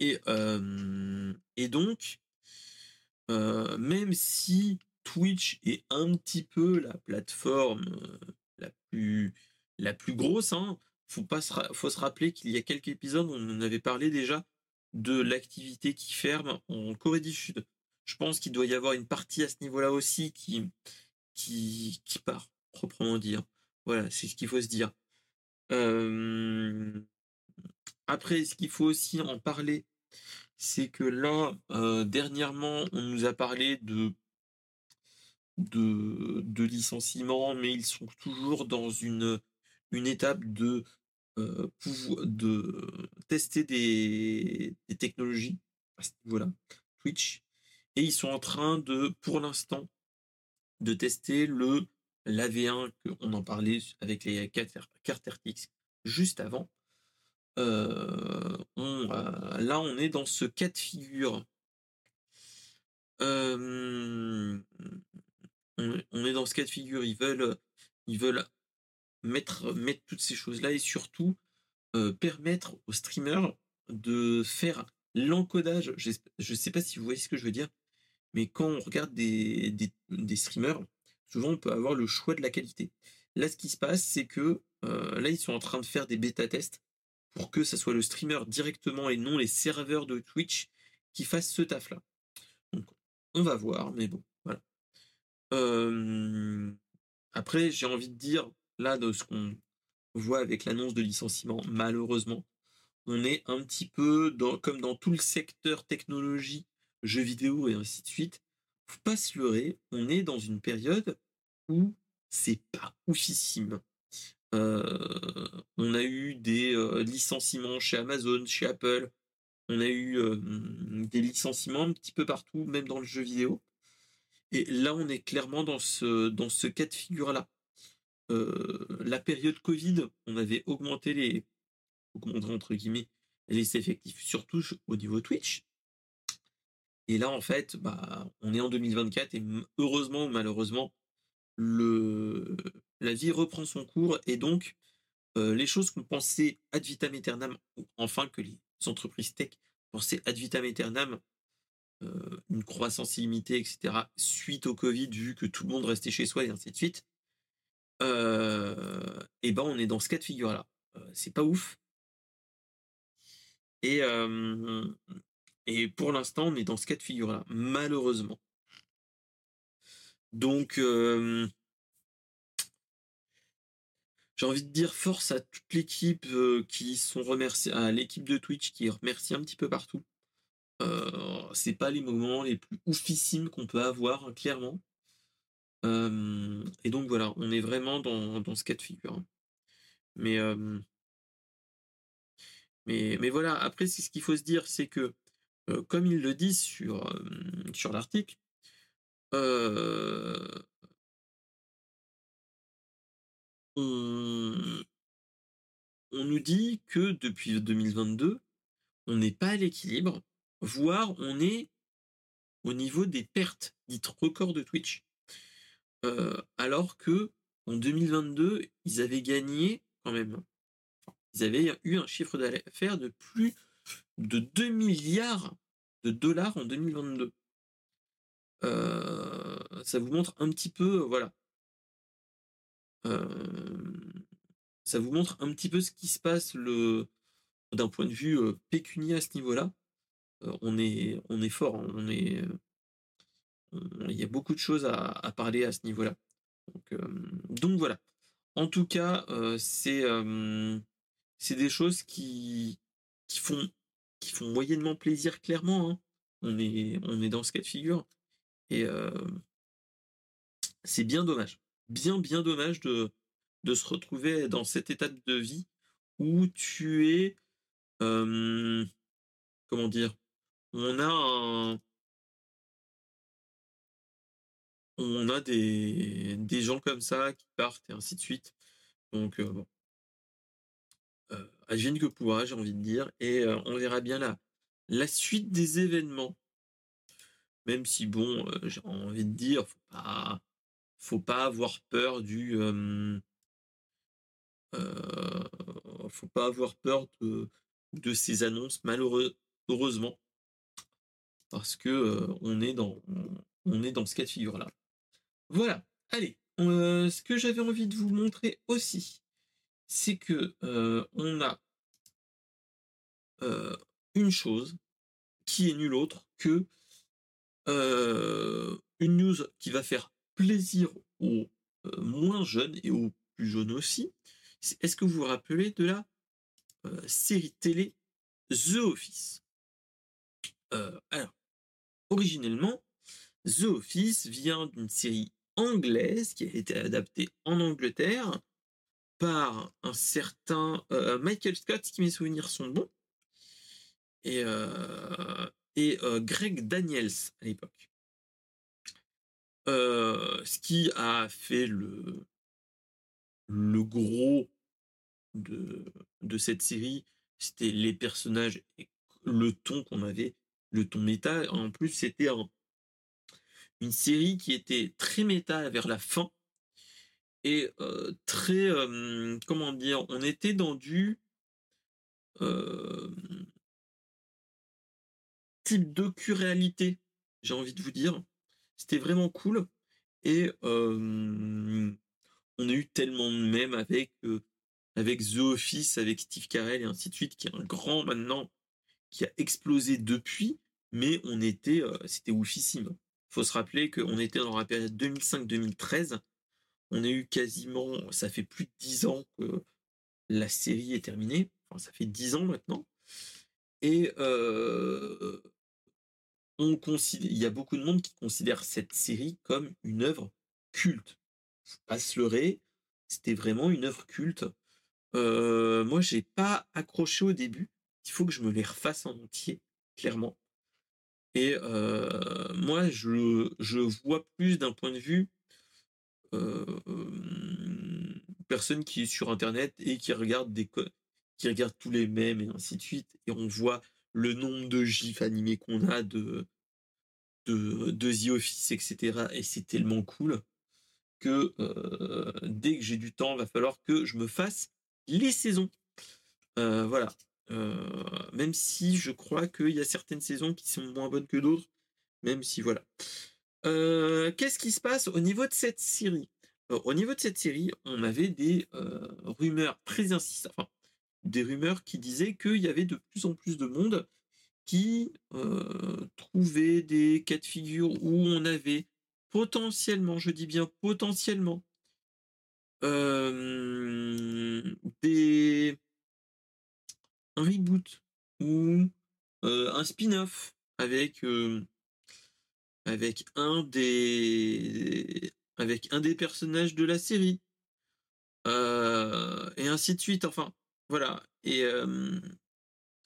Et, euh, donc, même si Twitch est un petit peu la plateforme la plus, la plus grosse, hein, faut pas faut se rappeler qu'il y a quelques épisodes, on en avait parlé déjà de l'activité qui ferme en Corée du Sud. je pense qu'il doit y avoir une partie à ce niveau-là aussi qui, qui, qui part, proprement dire. Voilà, c'est ce qu'il faut se dire. Après, ce qu'il faut aussi en parler, c'est que là, dernièrement, on nous a parlé de, de, de licenciements, mais ils sont toujours dans une, une étape de, de tester des, technologies à ce niveau-là, Twitch. Et ils sont en train de, pour l'instant, de tester le l'AV1, qu'on en parlait avec les cartes RTX juste avant. Euh, euh, là, on est dans ce cas de figure. Euh, on, est dans ce cas de figure. Ils veulent, ils veulent mettre, mettre toutes ces choses-là et surtout permettre aux streamers de faire l'encodage. Je ne sais pas si vous voyez ce que je veux dire, mais quand on regarde des, des, streamers, souvent on peut avoir le choix de la qualité. Là, ce qui se passe, c'est que là, ils sont en train de faire des bêta-tests pour que ça soit le streamer directement et non les serveurs de Twitch qui fassent ce taf-là. Donc, on va voir, mais bon, voilà. après, j'ai envie de dire, là, de ce qu'on voit avec l'annonce de licenciement, malheureusement, on est un petit peu comme dans tout le secteur technologie, jeux vidéo et ainsi de suite. Faut pas se leurrer, on est dans une période où c'est pas oufissime. Euh, on a eu des euh, licenciements chez Amazon, chez Apple. On a eu euh, des licenciements un petit peu partout, même dans le jeu vidéo. Et là, on est clairement dans ce, dans ce cas de figure-là. La période Covid, on avait augmenté les, augmenté entre guillemets, les effectifs, surtout au niveau Twitch. Et là, en fait, bah, on est en 2024 et heureusement ou malheureusement, la vie reprend son cours et donc euh, les choses qu'on pensait ad vitam aeternam, ou enfin que les entreprises tech pensaient ad vitam aeternam, euh, une croissance illimitée, etc., suite au Covid, vu que tout le monde restait chez soi et ainsi de suite, euh, et ben on est dans ce cas de figure-là. c'est pas ouf. Et, pour l'instant, on est dans ce cas de figure-là, malheureusement. Donc, j'ai envie de dire force à toute l'équipe qui sont remerciés, à l'équipe de Twitch qui remercie un petit peu partout. C'est pas les moments les plus oufissimes qu'on peut avoir, hein, et donc voilà, on est vraiment dans, ce cas de figure. Hein. Mais, mais, mais voilà, après, ce qu'il faut se dire, c'est que, comme ils le disent sur, sur l'article, on, nous dit que depuis 2022, on n'est pas à l'équilibre, voire on est au niveau des pertes dites records de Twitch. Euh, alors que en 2022, ils avaient gagné quand même. Ils avaient eu un chiffre d'affaires de plus de 2 milliards de dollars en 2022. Euh, ça vous montre un petit peu, voilà, ça vous montre un petit peu ce qui se passe le d'un point de vue pécunier à ce niveau-là. on est on est fort, hein, on est il y a beaucoup de choses à, parler à ce niveau-là. Donc, voilà. En tout cas, c'est c'est des choses qui qui font qui font moyennement plaisir clairement. Hein. On est on est dans ce cas de figure et c'est bien dommage bien, bien dommage de, de se retrouver dans cette étape de vie où tu es, comment dire, on a un, on a des, gens comme ça qui partent et ainsi de suite. Donc, bon. Euh, que pourra, j'ai envie de dire, et on verra bien la, la suite des événements. Même si, bon, j'ai envie de dire, faut pas, faut pas avoir peur du euh, faut pas avoir peur de, ces annonces malheureusement parce que on est dans on est dans ce cas de figure là voilà allez ce que j'avais envie de vous montrer aussi c'est que on a une chose qui est nulle autre que une news qui va faire plaisir aux moins jeunes et aux plus jeunes aussi. Est-ce que vous vous rappelez de la série télé The Office? Alors, originellement, The Office vient d'une série anglaise qui a été adaptée en Angleterre par un certain Michael Scott, si mes souvenirs sont bons, et, et Greg Daniels à l'époque. ce qui a fait le, le gros de, de cette série, c'était les personnages le ton qu'on avait, le ton méta. En plus, c'était une série qui était très méta vers la fin et très, comment dire, on était dans du type docu-réalité, j'ai envie de vous dire. C'était vraiment cool. Et on a eu tellement de mèmes avec, avec The Office, avec Steve Carell et ainsi de suite, qui est un grand maintenant, qui a explosé depuis, mais on était, c'était oufissime. Faut se rappeler qu'on était dans la période 2005-2013. On a eu quasiment, ça fait plus de 10 ans que la série est terminée. Enfin, ça fait 10 ans maintenant. Et on considère, il y a beaucoup de monde qui considère cette série comme une œuvre culte. Pas se leurrer, c'était vraiment une œuvre culte. Euh, moi, j'ai pas accroché au début. Il faut que je me les refasse en entier, clairement. Et euh, moi, je, je vois plus d'un point de vue euh, personne qui est sur Internet et qui regarde des qui regarde tous les mêmes et ainsi de suite. Et on voit le nombre de gifs animés qu'on a de, de, de The Office, etc. Et c'est tellement cool que euh, dès que j'ai du temps, va falloir que je me fasse les saisons. Voilà. Euh, même si je crois qu'il y a certaines saisons qui sont moins bonnes que d'autres. Même si voilà. Qu'est-ce qui se passe au niveau de cette série? Au niveau de cette série, on avait des rumeurs très insistantes. Enfin, des rumeurs qui disaient qu'il y avait de plus en plus de monde qui euh, trouvait des cas de figure où on avait potentiellement, je dis bien potentiellement, euh, des reboot ou un spin-off avec avec un des avec un des personnages de la série et ainsi de suite. Enfin, voilà. Et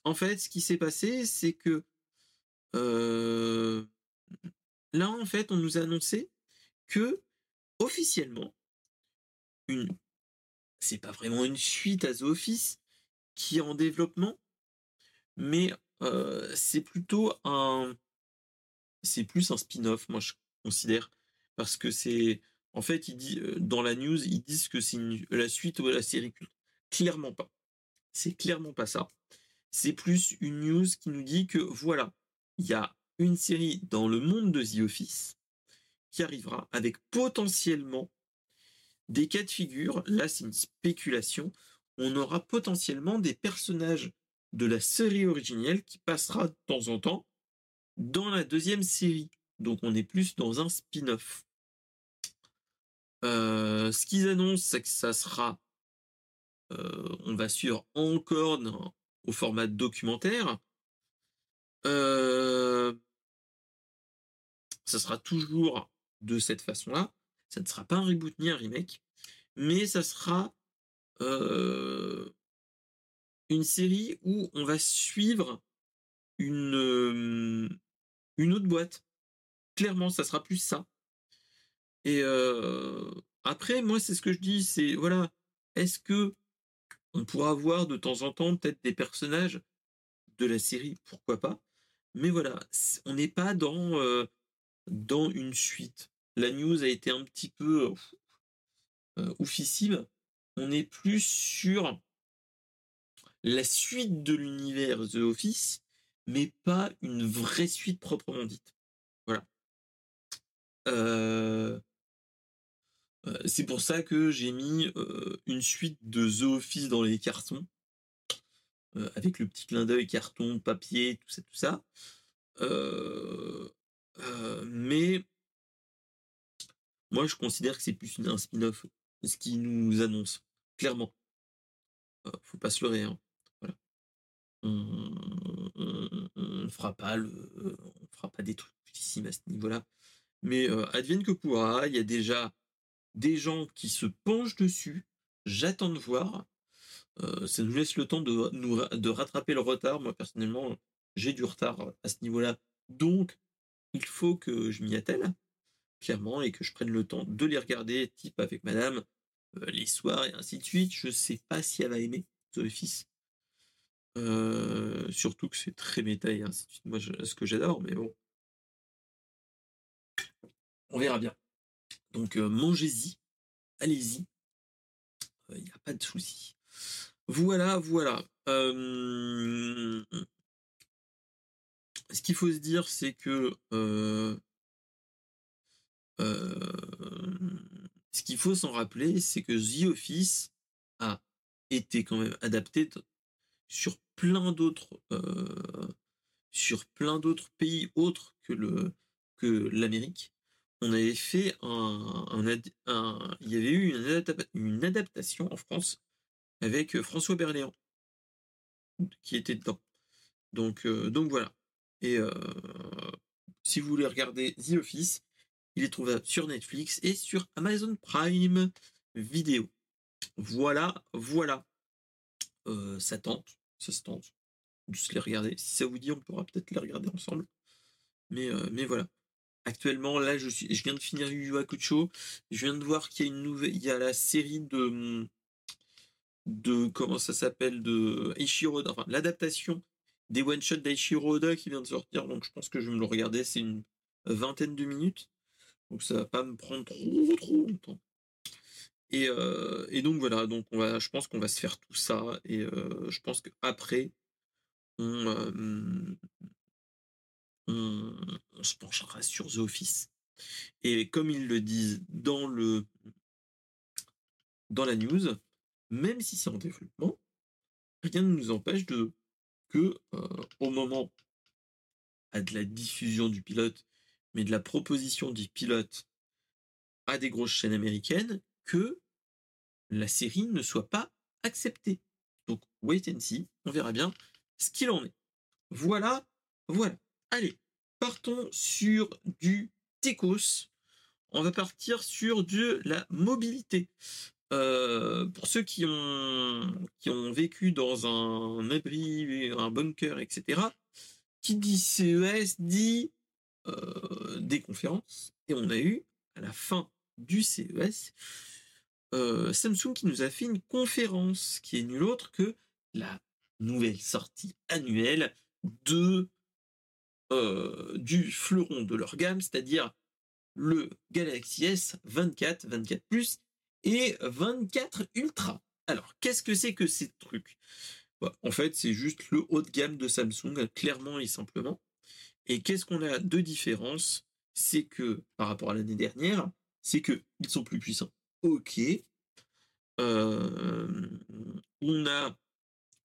en fait, ce qui s'est passé, c'est que là, en fait, on nous a annoncé que officiellement, une, c'est pas vraiment une suite à The Office qui est en développement, mais c'est plutôt un, c'est plus un spin-off, moi je considère, parce que c'est, en fait, il dit dans la news, ils disent que c'est la suite de la série. Clairement pas. C'est clairement pas ça. C'est plus une news qui nous dit que voilà, il y a une série dans le monde de The Office qui arrivera avec potentiellement des cas de figure. Là, c'est une spéculation. On aura potentiellement des personnages de la série originelle qui passera de temps en temps dans la deuxième série. Donc on est plus dans un spin-off. Euh, ce qu'ils annoncent, c'est que ça sera euh, on va suivre encore au format documentaire. Euh, ça sera toujours de cette façon-là. Ça ne sera pas un reboot ni un remake, mais ça sera une série où on va suivre une, une autre boîte. Clairement, ça sera plus ça. Et après, moi, c'est ce que je dis, c'est voilà, est-ce que on pourra voir de temps en temps peut-être des personnages de la série, pourquoi pas? Mais voilà, on n'est pas dans, dans une suite. La news a été un petit peu euh, oufissime. On est plus sur la suite de l'univers The Office, mais pas une vraie suite proprement dite. Voilà. Euh, euh, c'est pour ça que j'ai mis euh, une suite de The Office dans les cartons, avec le petit clin d'œil carton, papier, tout ça, tout ça. mais moi, je considère que c'est plus un spin-off, ce qui nous annonce, clairement. faut pas se leurrer. Hein. On ne fera pas le, on fera pas des trucs à ce niveau-là. Mais advienne que pourra, il y a déjà des gens qui se penchent dessus. J'attends de voir. ça nous laisse le temps de rattraper le retard. Moi, personnellement, j'ai du retard à ce niveau-là. Donc, il faut que je m'y attelle, clairement, et que je prenne le temps de les regarder, type avec madame, les soirs et ainsi de suite. Je sais pas si elle va aimer The Office. surtout que c'est très méta et ainsi de suite. Moi, ce que j'adore, mais bon. On verra bien. Donc mangez-y, allez-y, il n'y a pas de souci. Voilà, voilà. ce qu'il faut se dire, c'est que qu'il faut s'en rappeler, c'est que The Office a été quand même adapté sur plein d'autres sur plein d'autres pays autres que le que l'Amérique on avait fait un, il y avait eu une, adaptation en France avec euh, François Berléand qui était dedans. Donc, euh, donc voilà. Et euh, si vous voulez regarder The Office, il est trouvable sur Netflix et sur Amazon Prime Vidéo. Voilà, voilà. ça tente, ça se tente se les regarder. Si ça vous dit, on pourra peut-être les regarder ensemble. Mais, mais voilà. Actuellement, là, je, viens de finir Yu Yu Hakusho. Je viens de voir qu'il y a une nouvelle, il y a la série de, de comment ça s'appelle, de Eiichiro enfin, l'adaptation des one-shots d'Eiichiro Oda qui vient de sortir. Donc, je pense que je vais me le regarder. C'est une vingtaine de minutes. Donc, ça va pas me prendre trop, trop longtemps. Et, euh, et donc, voilà. Donc, on va, je pense qu'on va se faire tout ça. Et euh, je pense qu'après, on, on, se penchera sur The Office. Et comme ils le disent dans le dans la news, même si c'est en développement, rien ne nous empêche de que euh, au moment de la diffusion du pilote, mais de la proposition du pilote à des grosses chaînes américaines, que la série ne soit pas acceptée. Donc wait and see, on verra bien ce qu'il en est. Voilà, voilà. Allez, partons sur du Tecos. On va partir sur de la mobilité. Euh, pour ceux qui ont, qui ont vécu dans un abri, un bunker, etc., qui dit CES dit euh, des conférences. Et on a eu, à la fin du CES, euh, Samsung qui nous a fait une conférence qui est nulle autre que la nouvelle sortie annuelle de euh, du fleuron de leur gamme, c'est-à-dire le Galaxy S 24, 24 Plus et 24 Ultra. Alors, qu'est-ce que c'est que ces trucs? Bah, En fait, c'est juste le haut de gamme de Samsung, clairement et simplement. Et qu'est-ce qu'on a de différence C'est que, par rapport à l'année dernière, c'est qu'ils sont plus puissants. Ok. Euh, on a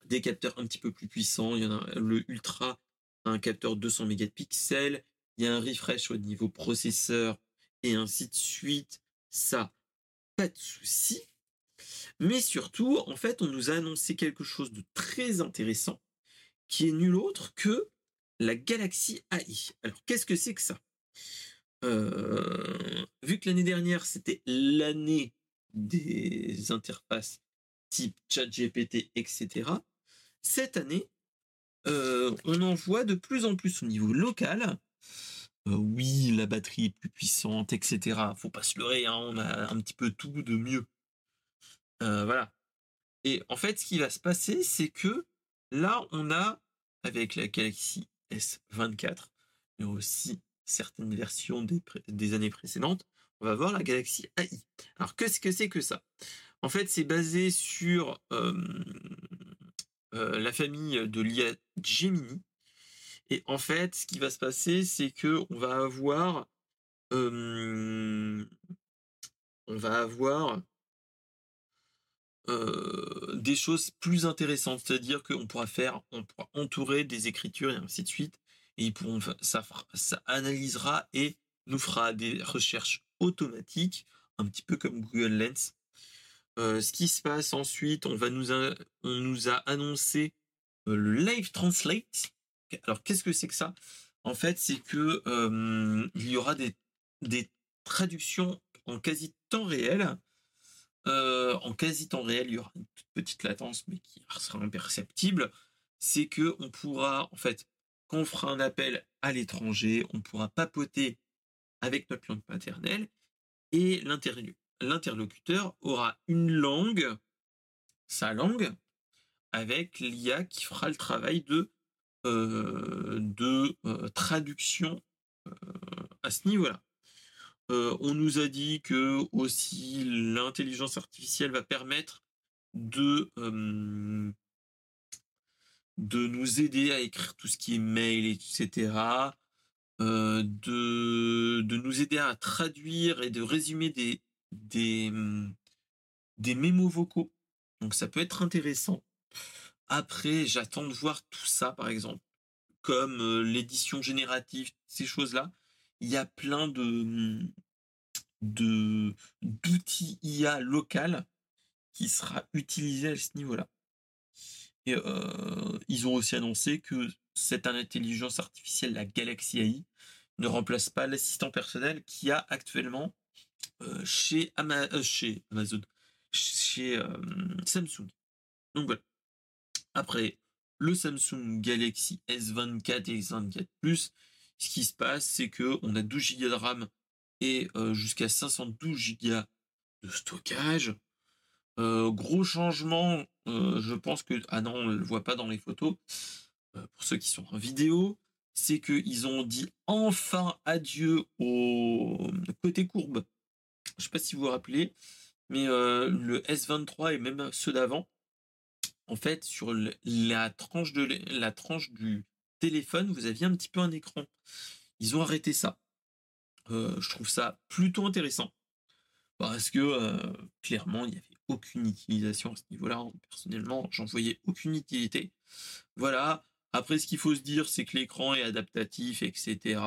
des capteurs un petit peu plus puissants. Il y en a le Ultra un capteur 200 mégapixels, il y a un refresh au niveau processeur et ainsi de suite. Ça, pas de souci. Mais surtout, en fait, on nous a annoncé quelque chose de très intéressant qui est nul autre que la Galaxy AI. Alors, qu'est-ce que c'est que ça? Euh, Vu que l'année dernière, c'était l'année des interfaces type ChatGPT, etc., cette année, euh, on en voit de plus en plus au niveau local. Euh, oui, la batterie est plus puissante, etc. Faut pas se leurrer, hein, on a un petit peu tout de mieux. Voilà. Et en fait, ce qui va se passer, c'est que là, on a, avec la Galaxy S24, mais aussi certaines versions des, années précédentes, on va voir la Galaxy AI. Alors, qu'est-ce que c'est que ça? En fait, c'est basé sur euh, la famille de l'IA Gemini. Et en fait, ce qui va se passer, c'est que on va avoir, on va avoir des choses plus intéressantes, c'est-à-dire qu'on pourra faire, on pourra entourer des écritures et ainsi de suite, et ils pourront, ça, analysera et nous fera des recherches automatiques, un petit peu comme Google Lens. Euh, ce qui se passe ensuite, on, va nous on nous a annoncé euh, le Live Translate. Alors, qu'est-ce que c'est que ça? En fait, c'est que euh, il y aura des, des traductions en quasi temps réel. En quasi temps réel, il y aura une petite latence, mais qui sera imperceptible. C'est que on pourra, en fait, quand on fera un appel à l'étranger, on pourra papoter avec notre langue maternelle et l'interlocuteur aura une langue, sa langue, avec l'IA qui fera le travail de, euh, de euh, traduction euh, à ce niveau-là. On nous a dit que aussi l'intelligence artificielle va permettre de de nous aider à écrire tout ce qui est mail, etc. de, de nous aider à traduire et de résumer des, des, des mémos vocaux. Donc ça peut être intéressant. Après, j'attends de voir tout ça, par exemple, comme euh, l'édition générative, ces choses-là. Il y a plein de de d'outils IA local qui sera utilisé à ce niveau-là. Et euh, ils ont aussi annoncé que cette intelligence artificielle, la Galaxy AI, ne remplace pas l'assistant personnel qu'il y a actuellement euh, chez, chez Amazon, chez Samsung. Donc voilà. Après, le Samsung Galaxy S24 et S24 Plus, ce qui se passe, c'est que on a 12 Go de RAM et euh, jusqu'à 512 Go de stockage. Euh, gros changement, euh, je pense que ah non, on le voit pas dans les photos. pour ceux qui sont en vidéo, c'est qu'ils ont dit enfin adieu au côté courbe. Je sais pas si vous vous rappelez, mais le S23 et même ceux d'avant en fait, sur la tranche, de, la tranche du téléphone, vous aviez un petit peu un écran. Ils ont arrêté ça. Euh, je trouve ça plutôt intéressant. Parce que euh, clairement, il n'y avait aucune utilisation à ce niveau-là. Personnellement, j'en voyais aucune utilité. Voilà. Après, ce qu'il faut se dire, c'est que l'écran est adaptatif, etc.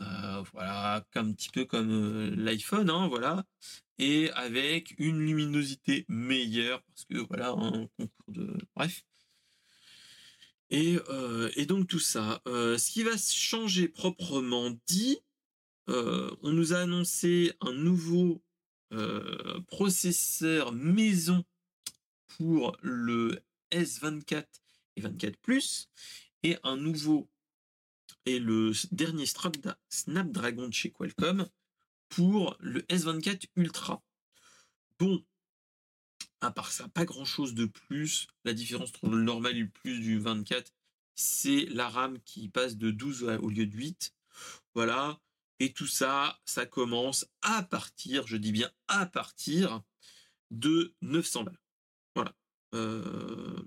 Euh, voilà, un petit peu comme l'iPhone, hein, voilà et avec une luminosité meilleure parce que voilà un concours de bref et, euh, et donc tout ça euh, ce qui va changer proprement dit euh, on nous a annoncé un nouveau processeur maison pour le S24 et 24 Plus et un nouveau et le dernier Snapdragon de chez Qualcomm pour le S24 Ultra. Bon, à part ça, pas grand chose de plus. La différence entre le normal et le plus du 24, c'est la RAM qui passe de 12 au lieu de 8. Voilà. Et tout ça, ça commence à partir, je dis bien à partir de 900 balles. Voilà. Euh,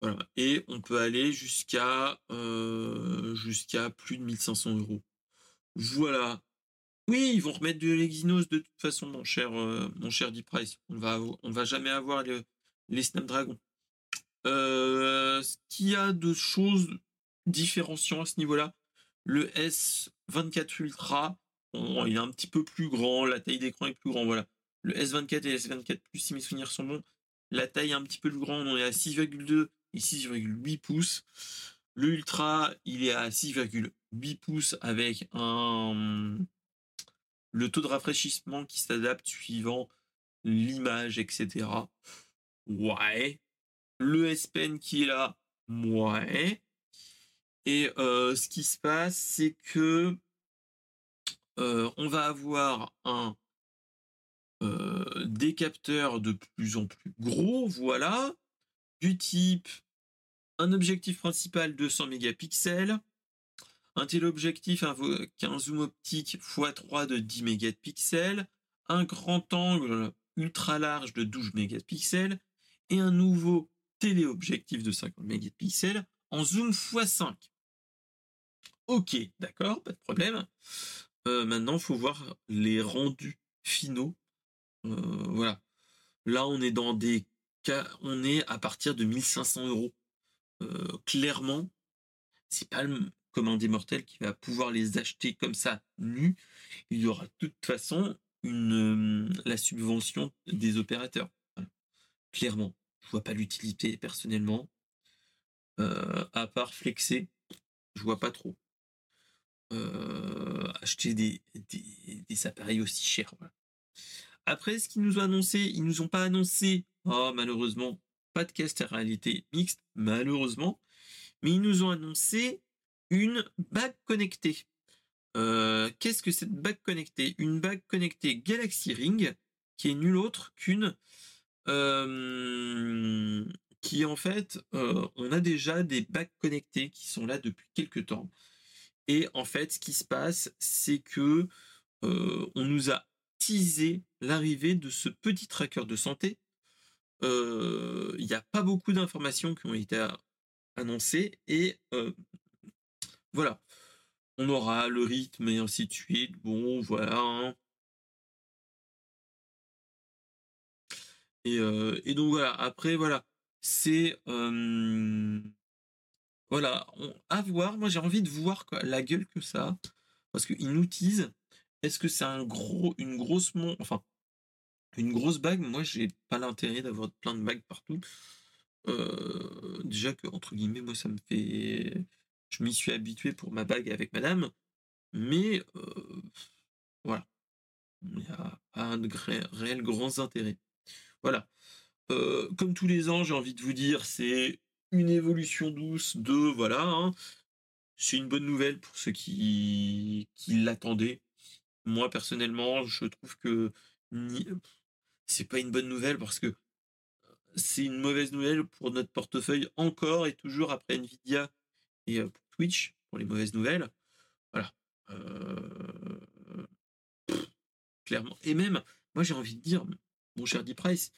voilà. Et on peut aller jusqu'à euh, jusqu'à plus de 1500 euros. Voilà. Oui, ils vont remettre de l'Exynos de toute façon, mon cher, euh, mon cher Price. On va, on va jamais avoir les Snapdragon. Euh, ce qu'il y a de choses différenciantes à ce niveau-là, le S24 Ultra, il est un petit peu plus grand, la taille d'écran est plus grand, voilà. Le S24 et le S24 Plus, si mes souvenirs sont bons, la taille est un petit peu plus grande, on est à 6,2 et 6,8 pouces. Le Ultra, il est à 6,8 pouces avec un le taux de rafraîchissement qui s'adapte suivant l'image, etc. Ouais. Le S Pen qui est là, ouais. Et euh, ce qui se passe, c'est que euh, on va avoir un euh, des capteurs de plus en plus gros, voilà, du type un objectif principal 200 mégapixels, un téléobjectif avec un zoom optique x3 de 10 mégapixels, un grand angle ultra large de 12 mégapixels et un nouveau téléobjectif de 50 mégapixels en zoom x5. Ok, d'accord, pas de problème. Euh, maintenant, il faut voir les rendus finaux. Euh, voilà. Là, on est dans des cas, on est à partir de 1500 euros clairement, c'est pas comme un des mortels qui va pouvoir les acheter comme ça nus. Il y aura de toute façon une, la subvention des opérateurs. Clairement, je vois pas l'utilité personnellement. à part flexer, je vois pas trop. acheter des, appareils aussi chers. Après, ce qu'ils nous ont annoncé, ils nous ont pas annoncé, oh, malheureusement, pas de à réalité mixte, malheureusement, mais ils nous ont annoncé une bague connectée. Euh, qu'est-ce que cette bague connectée? Une bague connectée Galaxy Ring, qui est nulle autre qu'une... Euh, qui en fait, euh, on a déjà des bagues connectées qui sont là depuis quelques temps. Et en fait, ce qui se passe, c'est que on nous a teasé l'arrivée de ce petit tracker de santé. Il n'y a pas beaucoup d'informations qui ont été annoncées et voilà. On aura le rythme et ainsi de suite. Bon, voilà. Hein. Et, donc voilà, après, voilà. C'est. voilà, à voir. Moi, j'ai envie de voir la gueule que ça. Parce qu'ils nous disent. Est-ce que c'est un gros, une grosse mon... Enfin, une grosse bague, moi, j'ai pas l'intérêt d'avoir plein de bagues partout. déjà que, entre guillemets, moi, ça me fait je m'y suis habitué pour ma bague avec madame, mais voilà. Il n'y a pas de réel grands intérêts. Voilà. comme tous les ans, j'ai envie de vous dire, c'est une évolution douce de voilà. Hein. c'est une bonne nouvelle pour ceux qui, qui l'attendaient. Moi personnellement, je trouve que c'est pas une bonne nouvelle parce que c'est une mauvaise nouvelle pour notre portefeuille encore et toujours après Nvidia et pour Twitch pour les mauvaises nouvelles. Voilà. clairement. Et même, moi j'ai envie de dire, mon cher D Price,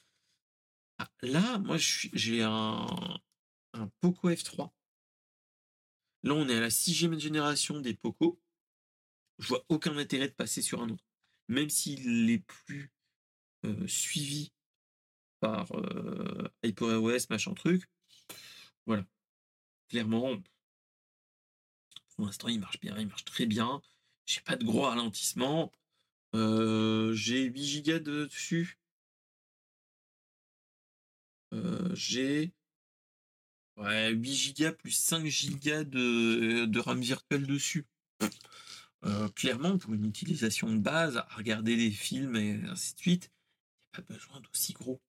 ah, là, moi j'ai un, un Poco F3. Là, on est à la sixième génération des Poco. Je vois aucun intérêt de passer sur un autre. Même s'il est plus suivi par euh, HyperOS, machin truc. Voilà. Clairement, pour l'instant, il marche bien, il marche très bien. J'ai pas de gros ralentissement. Euh, j'ai 8 Go dessus. Euh, j'ai ouais, 8 Go plus 5 Go de, RAM virtuel dessus. Euh, clairement, pour une utilisation de base, à regarder des films et ainsi de suite, il n'y a pas besoin d'aussi gros.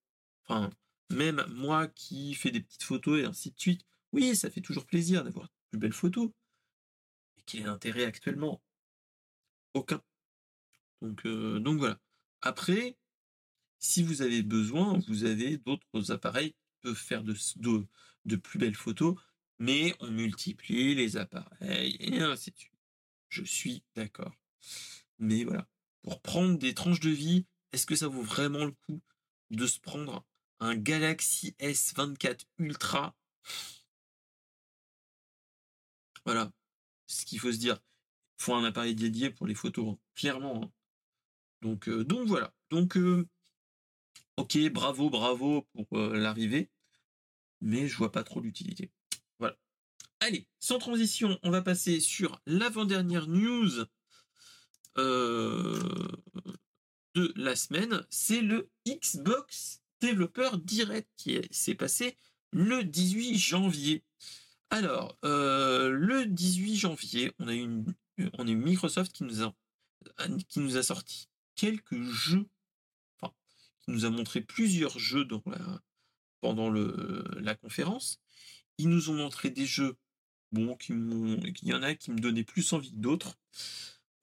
Enfin, même moi qui fais des petites photos et ainsi de suite, oui, ça fait toujours plaisir d'avoir de plus belles photos quel est l'intérêt actuellement? Aucun. Donc, euh, donc voilà. Après, si vous avez besoin, vous avez d'autres appareils qui peuvent faire de, de, plus belles photos, mais on multiplie les appareils et ainsi de suite. Je suis d'accord. Mais voilà. Pour prendre des tranches de vie, est-ce que ça vaut vraiment le coup de se prendre un Galaxy S24 Ultra? Voilà ce qu'il faut se dire. Il faut un appareil dédié pour les photos, hein, clairement. Hein. Donc, euh, donc voilà. Donc, euh, ok, bravo, bravo pour euh, l'arrivée, mais je vois pas trop l'utilité. Voilà. Allez, sans transition, on va passer sur l'avant-dernière news de la semaine. C'est le Xbox Developer Direct qui s'est passé le 18 janvier. Alors, euh, le 18 janvier, on a eu, Microsoft qui nous a, sorti quelques jeux, enfin, qui nous a montré plusieurs jeux pendant la conférence. Ils nous ont montré des jeux, bon, qui il y en a qui me donnaient plus envie que d'autres.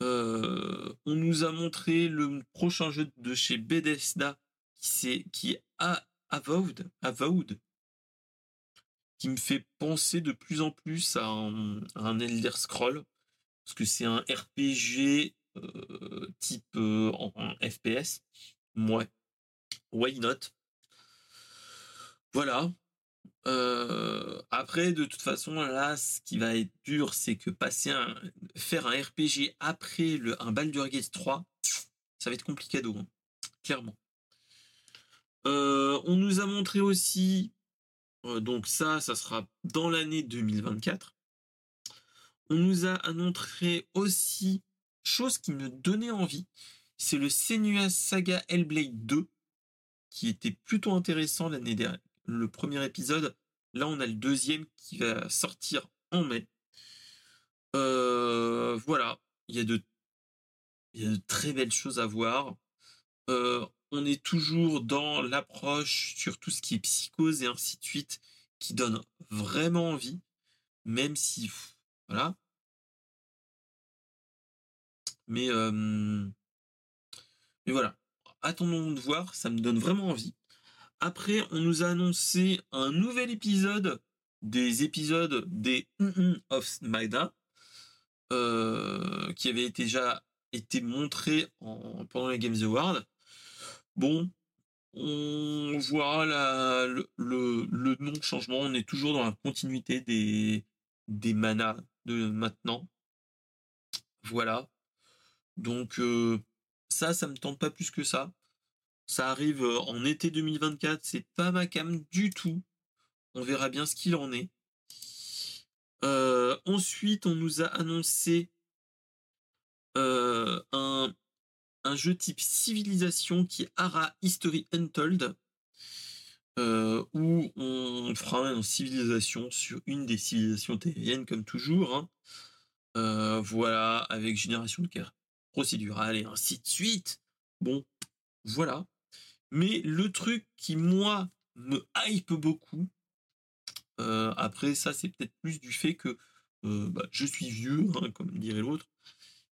Euh, on nous a montré le prochain jeu de chez Bethesda qui, est, qui a Avowed, Avowed, qui me fait penser de plus en plus à un, Elder Scroll, parce que c'est un RPG euh, type euh, en, FPS. Ouais, why not? Voilà. Euh, après, de toute façon, là, ce qui va être dur, c'est que passer un, faire un RPG après le, un Baldur's Gate 3, ça va être compliqué, hein, clairement. on nous a montré aussi donc ça, ça sera dans l'année 2024. On nous a annoncé aussi chose qui me donnait envie, c'est le Senua Saga Hellblade 2, qui était plutôt intéressant l'année dernière. Le premier épisode, là on a le deuxième qui va sortir en mai. Euh, voilà, il y, a de, il y a de très belles choses à voir. Euh, on est toujours dans l'approche sur tout ce qui est psychose et ainsi de suite, qui donne vraiment envie, même si, voilà. Mais, voilà, attendons de voir, ça me donne vraiment envie. Après, on nous a annoncé un nouvel épisode des épisodes des of Smagda, euh, qui avait déjà été montré en, pendant les Games Awards. Bon, on voit le, non-changement, on est toujours dans la continuité des, manas de maintenant. Voilà. Donc euh, ça, ça me tente pas plus que ça. Ça arrive euh, en été 2024, c'est pas ma cam du tout. On verra bien ce qu'il en est. Euh, ensuite, on nous a annoncé un, un, jeu type civilisation qui est Ara History Untold, où on fera une civilisation sur une des civilisations terriennes comme toujours. Hein. voilà, avec génération de guerre procédurale et ainsi de suite. Bon, voilà. Mais le truc qui, moi, me hype beaucoup, euh, après ça, c'est peut-être plus du fait que euh, bah, je suis vieux, hein, comme dirait l'autre,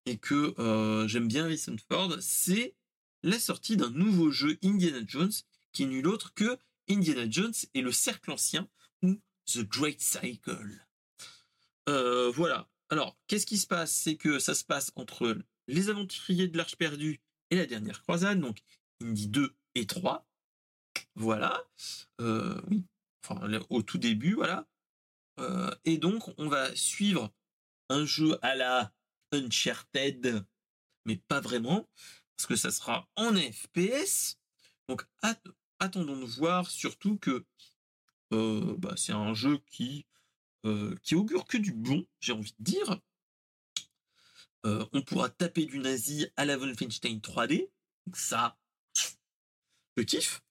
et que euh, j'aime bien Harrison Ford, c'est la sortie d'un nouveau jeu Indiana Jones, qui est nul autre que Indiana Jones et le Cercle Ancien, ou The Great Cycle. voilà. Alors, qu'est-ce qui se passe? C'est que ça se passe entre les aventuriers de l'Arche perdue et la dernière croisade, donc Indy 2 et 3. Voilà. Euh, oui. Enfin, au tout début, voilà. Euh, et donc, on va suivre un jeu à la Uncharted, mais pas vraiment, parce que ça sera en FPS. Donc, attendons de voir, surtout que euh, bah, c'est un jeu qui, qui augure que du bon, j'ai envie de dire. Euh, on pourra taper du nazi à la Wolfenstein 3D. Ça, le kiff.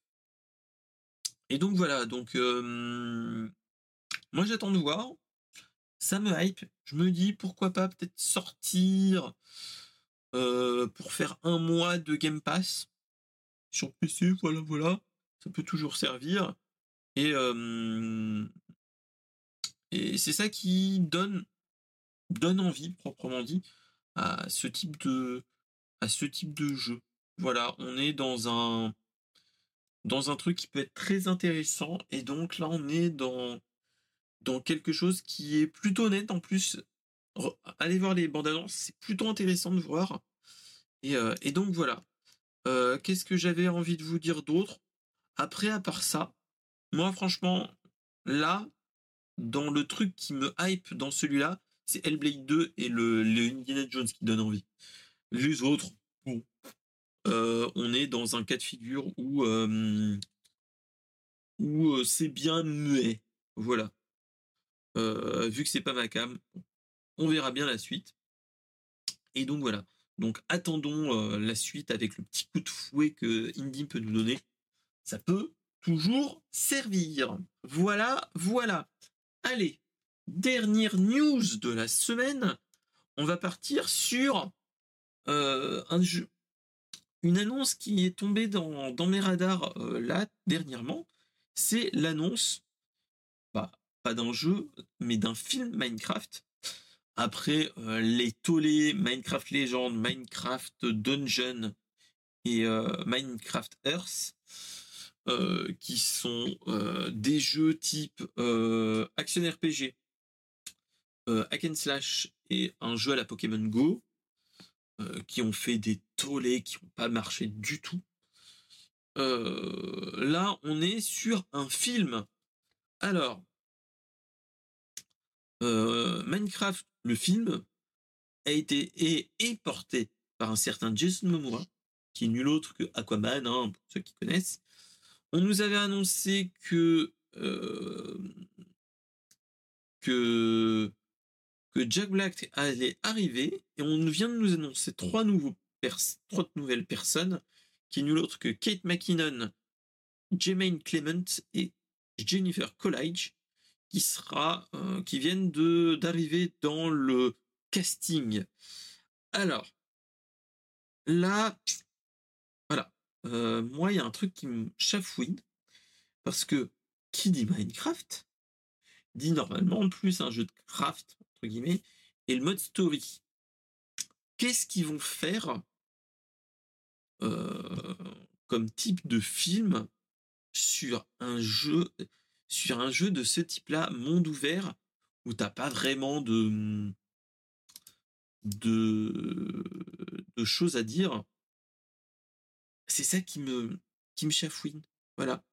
Et donc voilà, donc euh, moi j'attends de voir. Ça me hype. Je me dis pourquoi pas peut-être sortir euh, pour faire un mois de Game Pass sur PC. Voilà, voilà. Ça peut toujours servir. Et, c'est ça qui donne, donne envie, proprement dit à ce type de à ce type de jeu. Voilà, on est dans un dans un truc qui peut être très intéressant et donc là on est dans dans quelque chose qui est plutôt net en plus. Allez voir les bandes annonces, c'est plutôt intéressant de voir. Et, euh, donc voilà. Euh, qu'est-ce que j'avais envie de vous dire d'autre? Après, à part ça, moi franchement, là, dans le truc qui me hype dans celui-là, c'est Hellblade 2 et le, Indiana Jones qui donnent envie. Les autres, bon, euh, on est dans un cas de figure où, où c'est bien muet. Voilà. Vu que c'est pas ma cam, on verra bien la suite. Et donc voilà. Donc attendons la suite avec le petit coup de fouet que Indy peut nous donner. Ça peut toujours servir. Voilà, voilà. Allez, dernière news de la semaine, on va partir sur euh, une annonce qui est tombée dans, mes radars euh, là dernièrement. C'est l'annonce, pas d'un jeu, mais d'un film Minecraft. Après euh, les tollés Minecraft Legends, Minecraft Dungeon et Minecraft Earth, qui sont des jeux type action RPG euh, Hack Slash et un jeu à la Pokémon Go euh, qui ont fait des tollés qui n'ont pas marché du tout. Euh, là, on est sur un film. Alors, Minecraft, le film, a été et est porté par un certain Jason Momoa, qui est nul autre que Aquaman, hein, pour ceux qui connaissent. On nous avait annoncé que que, Jack Black allait arriver et on vient de nous annoncer trois, nouvelles personnes qui nul autre que Kate McKinnon, Jermaine Clement et Jennifer Coolidge qui sera qui viennent de d'arriver dans le casting. Alors là voilà moi il y a un truc qui me chafouine parce que qui dit Minecraft dit normalement plus un jeu de craft, entre guillemets, et le mode story. Qu'est-ce qu'ils vont faire euh, comme type de film sur un jeu sur un jeu de ce type-là, monde ouvert, où t'as pas vraiment de, de choses à dire. C'est ça qui me, qui me chafouine. Voilà.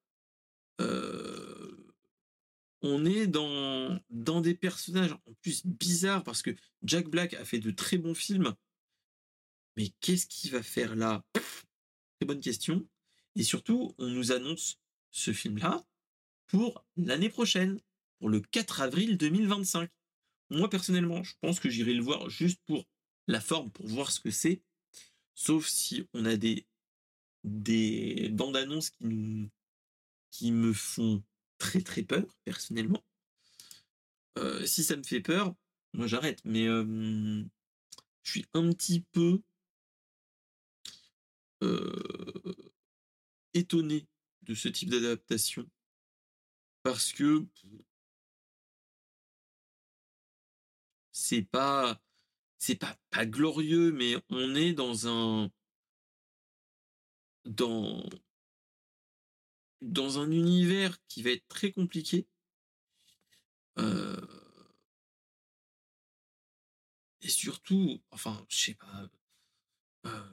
Euh, on est dans, dans des personnages en plus bizarres parce que Jack Black a fait de très bons films. Mais qu'est-ce qu'il va faire là? Très bonne question. Et surtout, on nous annonce ce film-là pour l'année prochaine, pour le 4 avril 2025. Moi, personnellement, je pense que j'irai le voir juste pour la forme, pour voir ce que c'est. Sauf si on a des, des bandes annonces qui, qui me font très très peur, personnellement. Euh, si ça me fait peur, moi j'arrête. Mais je suis un petit peu euh, étonné de ce type d'adaptation. Parce que c'est pas c'est pas pas glorieux mais on est dans un dans dans un univers qui va être très compliqué. Euh, et surtout, enfin, je sais pas. Euh,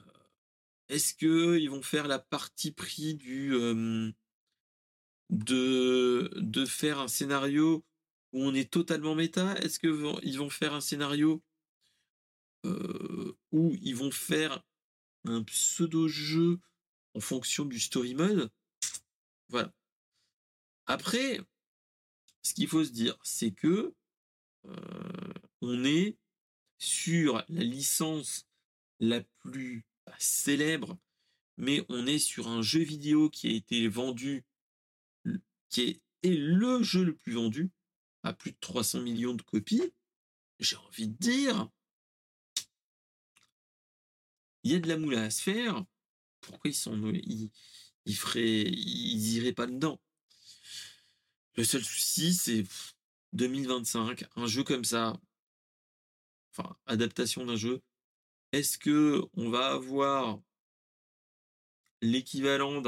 est-ce que ils vont faire la partie pris du de faire un scénario où on est totalement méta? Est-ce que ils vont faire un scénario où ils vont faire un pseudo jeu en fonction du story mode? Voilà. Après, ce qu'il faut se dire, c'est que euh, on est sur la licence la plus célèbre, mais on est sur un jeu vidéo qui a été vendu, qui est, le jeu le plus vendu, à plus de 300 millions de copies. J'ai envie de dire, il y a de la moule à se faire. Pourquoi ils sont, ils feraient, ils iraient pas dedans? Le seul souci, c'est 2025, un jeu comme ça, enfin, adaptation d'un jeu. Est-ce que on va avoir l'équivalent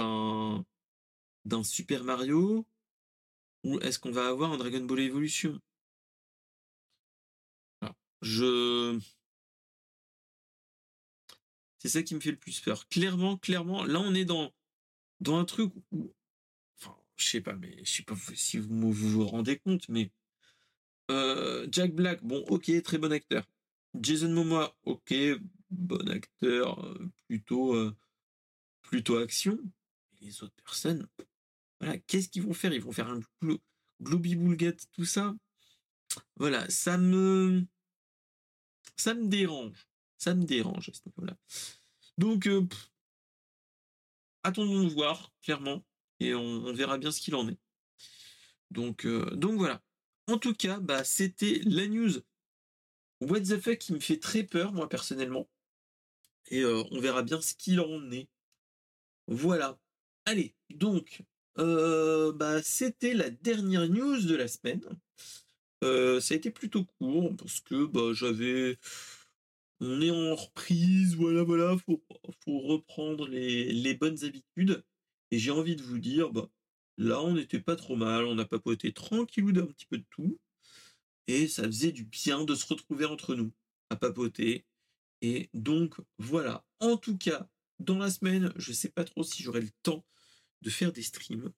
d'un Super Mario? Ou est-ce qu'on va avoir un Dragon Ball Evolution? Je c'est ça qui me fait le plus peur. Clairement, clairement, là on est dans dans un truc où, enfin, je sais pas, mais je sais pas si vous vous, rendez compte, mais euh, Jack Black, bon, ok, très bon acteur. Jason Momoa, ok, bon acteur, euh, plutôt, euh, plutôt action. Les autres personnes, voilà, qu'est-ce qu'ils vont faire? Ils vont faire un globi boulgat, tout ça? Voilà, ça me, ça me dérange, ça me dérange à ce niveau-là. Donc, attendons de voir, clairement, et on, verra bien ce qu'il en est. Donc, euh, donc voilà. En tout cas, bah, c'était la news What the fuck qui me fait très peur, moi, personnellement. Et euh, on verra bien ce qu'il en est. Voilà. Allez, donc, euh, bah, c'était la dernière news de la semaine. ça a été plutôt court parce que bah, j'avais on est en reprise, voilà, voilà, faut, faut reprendre les, bonnes habitudes. Et j'ai envie de vous dire, bah, là, on n'était pas trop mal, on a papoté tranquillou d'un petit peu de tout. Et ça faisait du bien de se retrouver entre nous, à papoter. Et donc, voilà. En tout cas, dans la semaine, je sais pas trop si j'aurai le temps de faire des streams.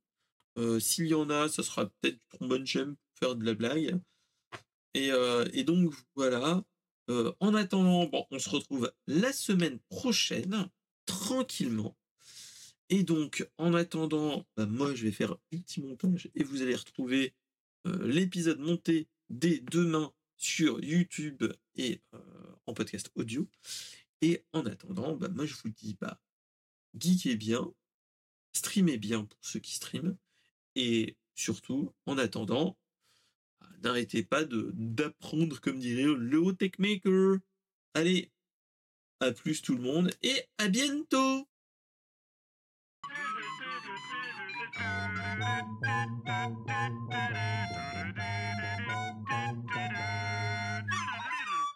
Euh, s'il y en a, ça sera peut-être du trombone j'aime faire de la blague. Et, euh, et donc, voilà. Euh, en attendant, bon, on se retrouve la semaine prochaine, tranquillement. Et donc, en attendant, bah, moi, je vais faire un petit montage et vous allez retrouver l'épisode monté dès demain sur YouTube et en podcast audio. Et en attendant, bah, moi, je vous dis, bah, geekez bien, streamez bien pour ceux qui streament. Et surtout, en attendant, bah, n'arrêtez pas d'apprendre, comme dirait le Tech Maker. Allez, à plus tout le monde et à bientôt.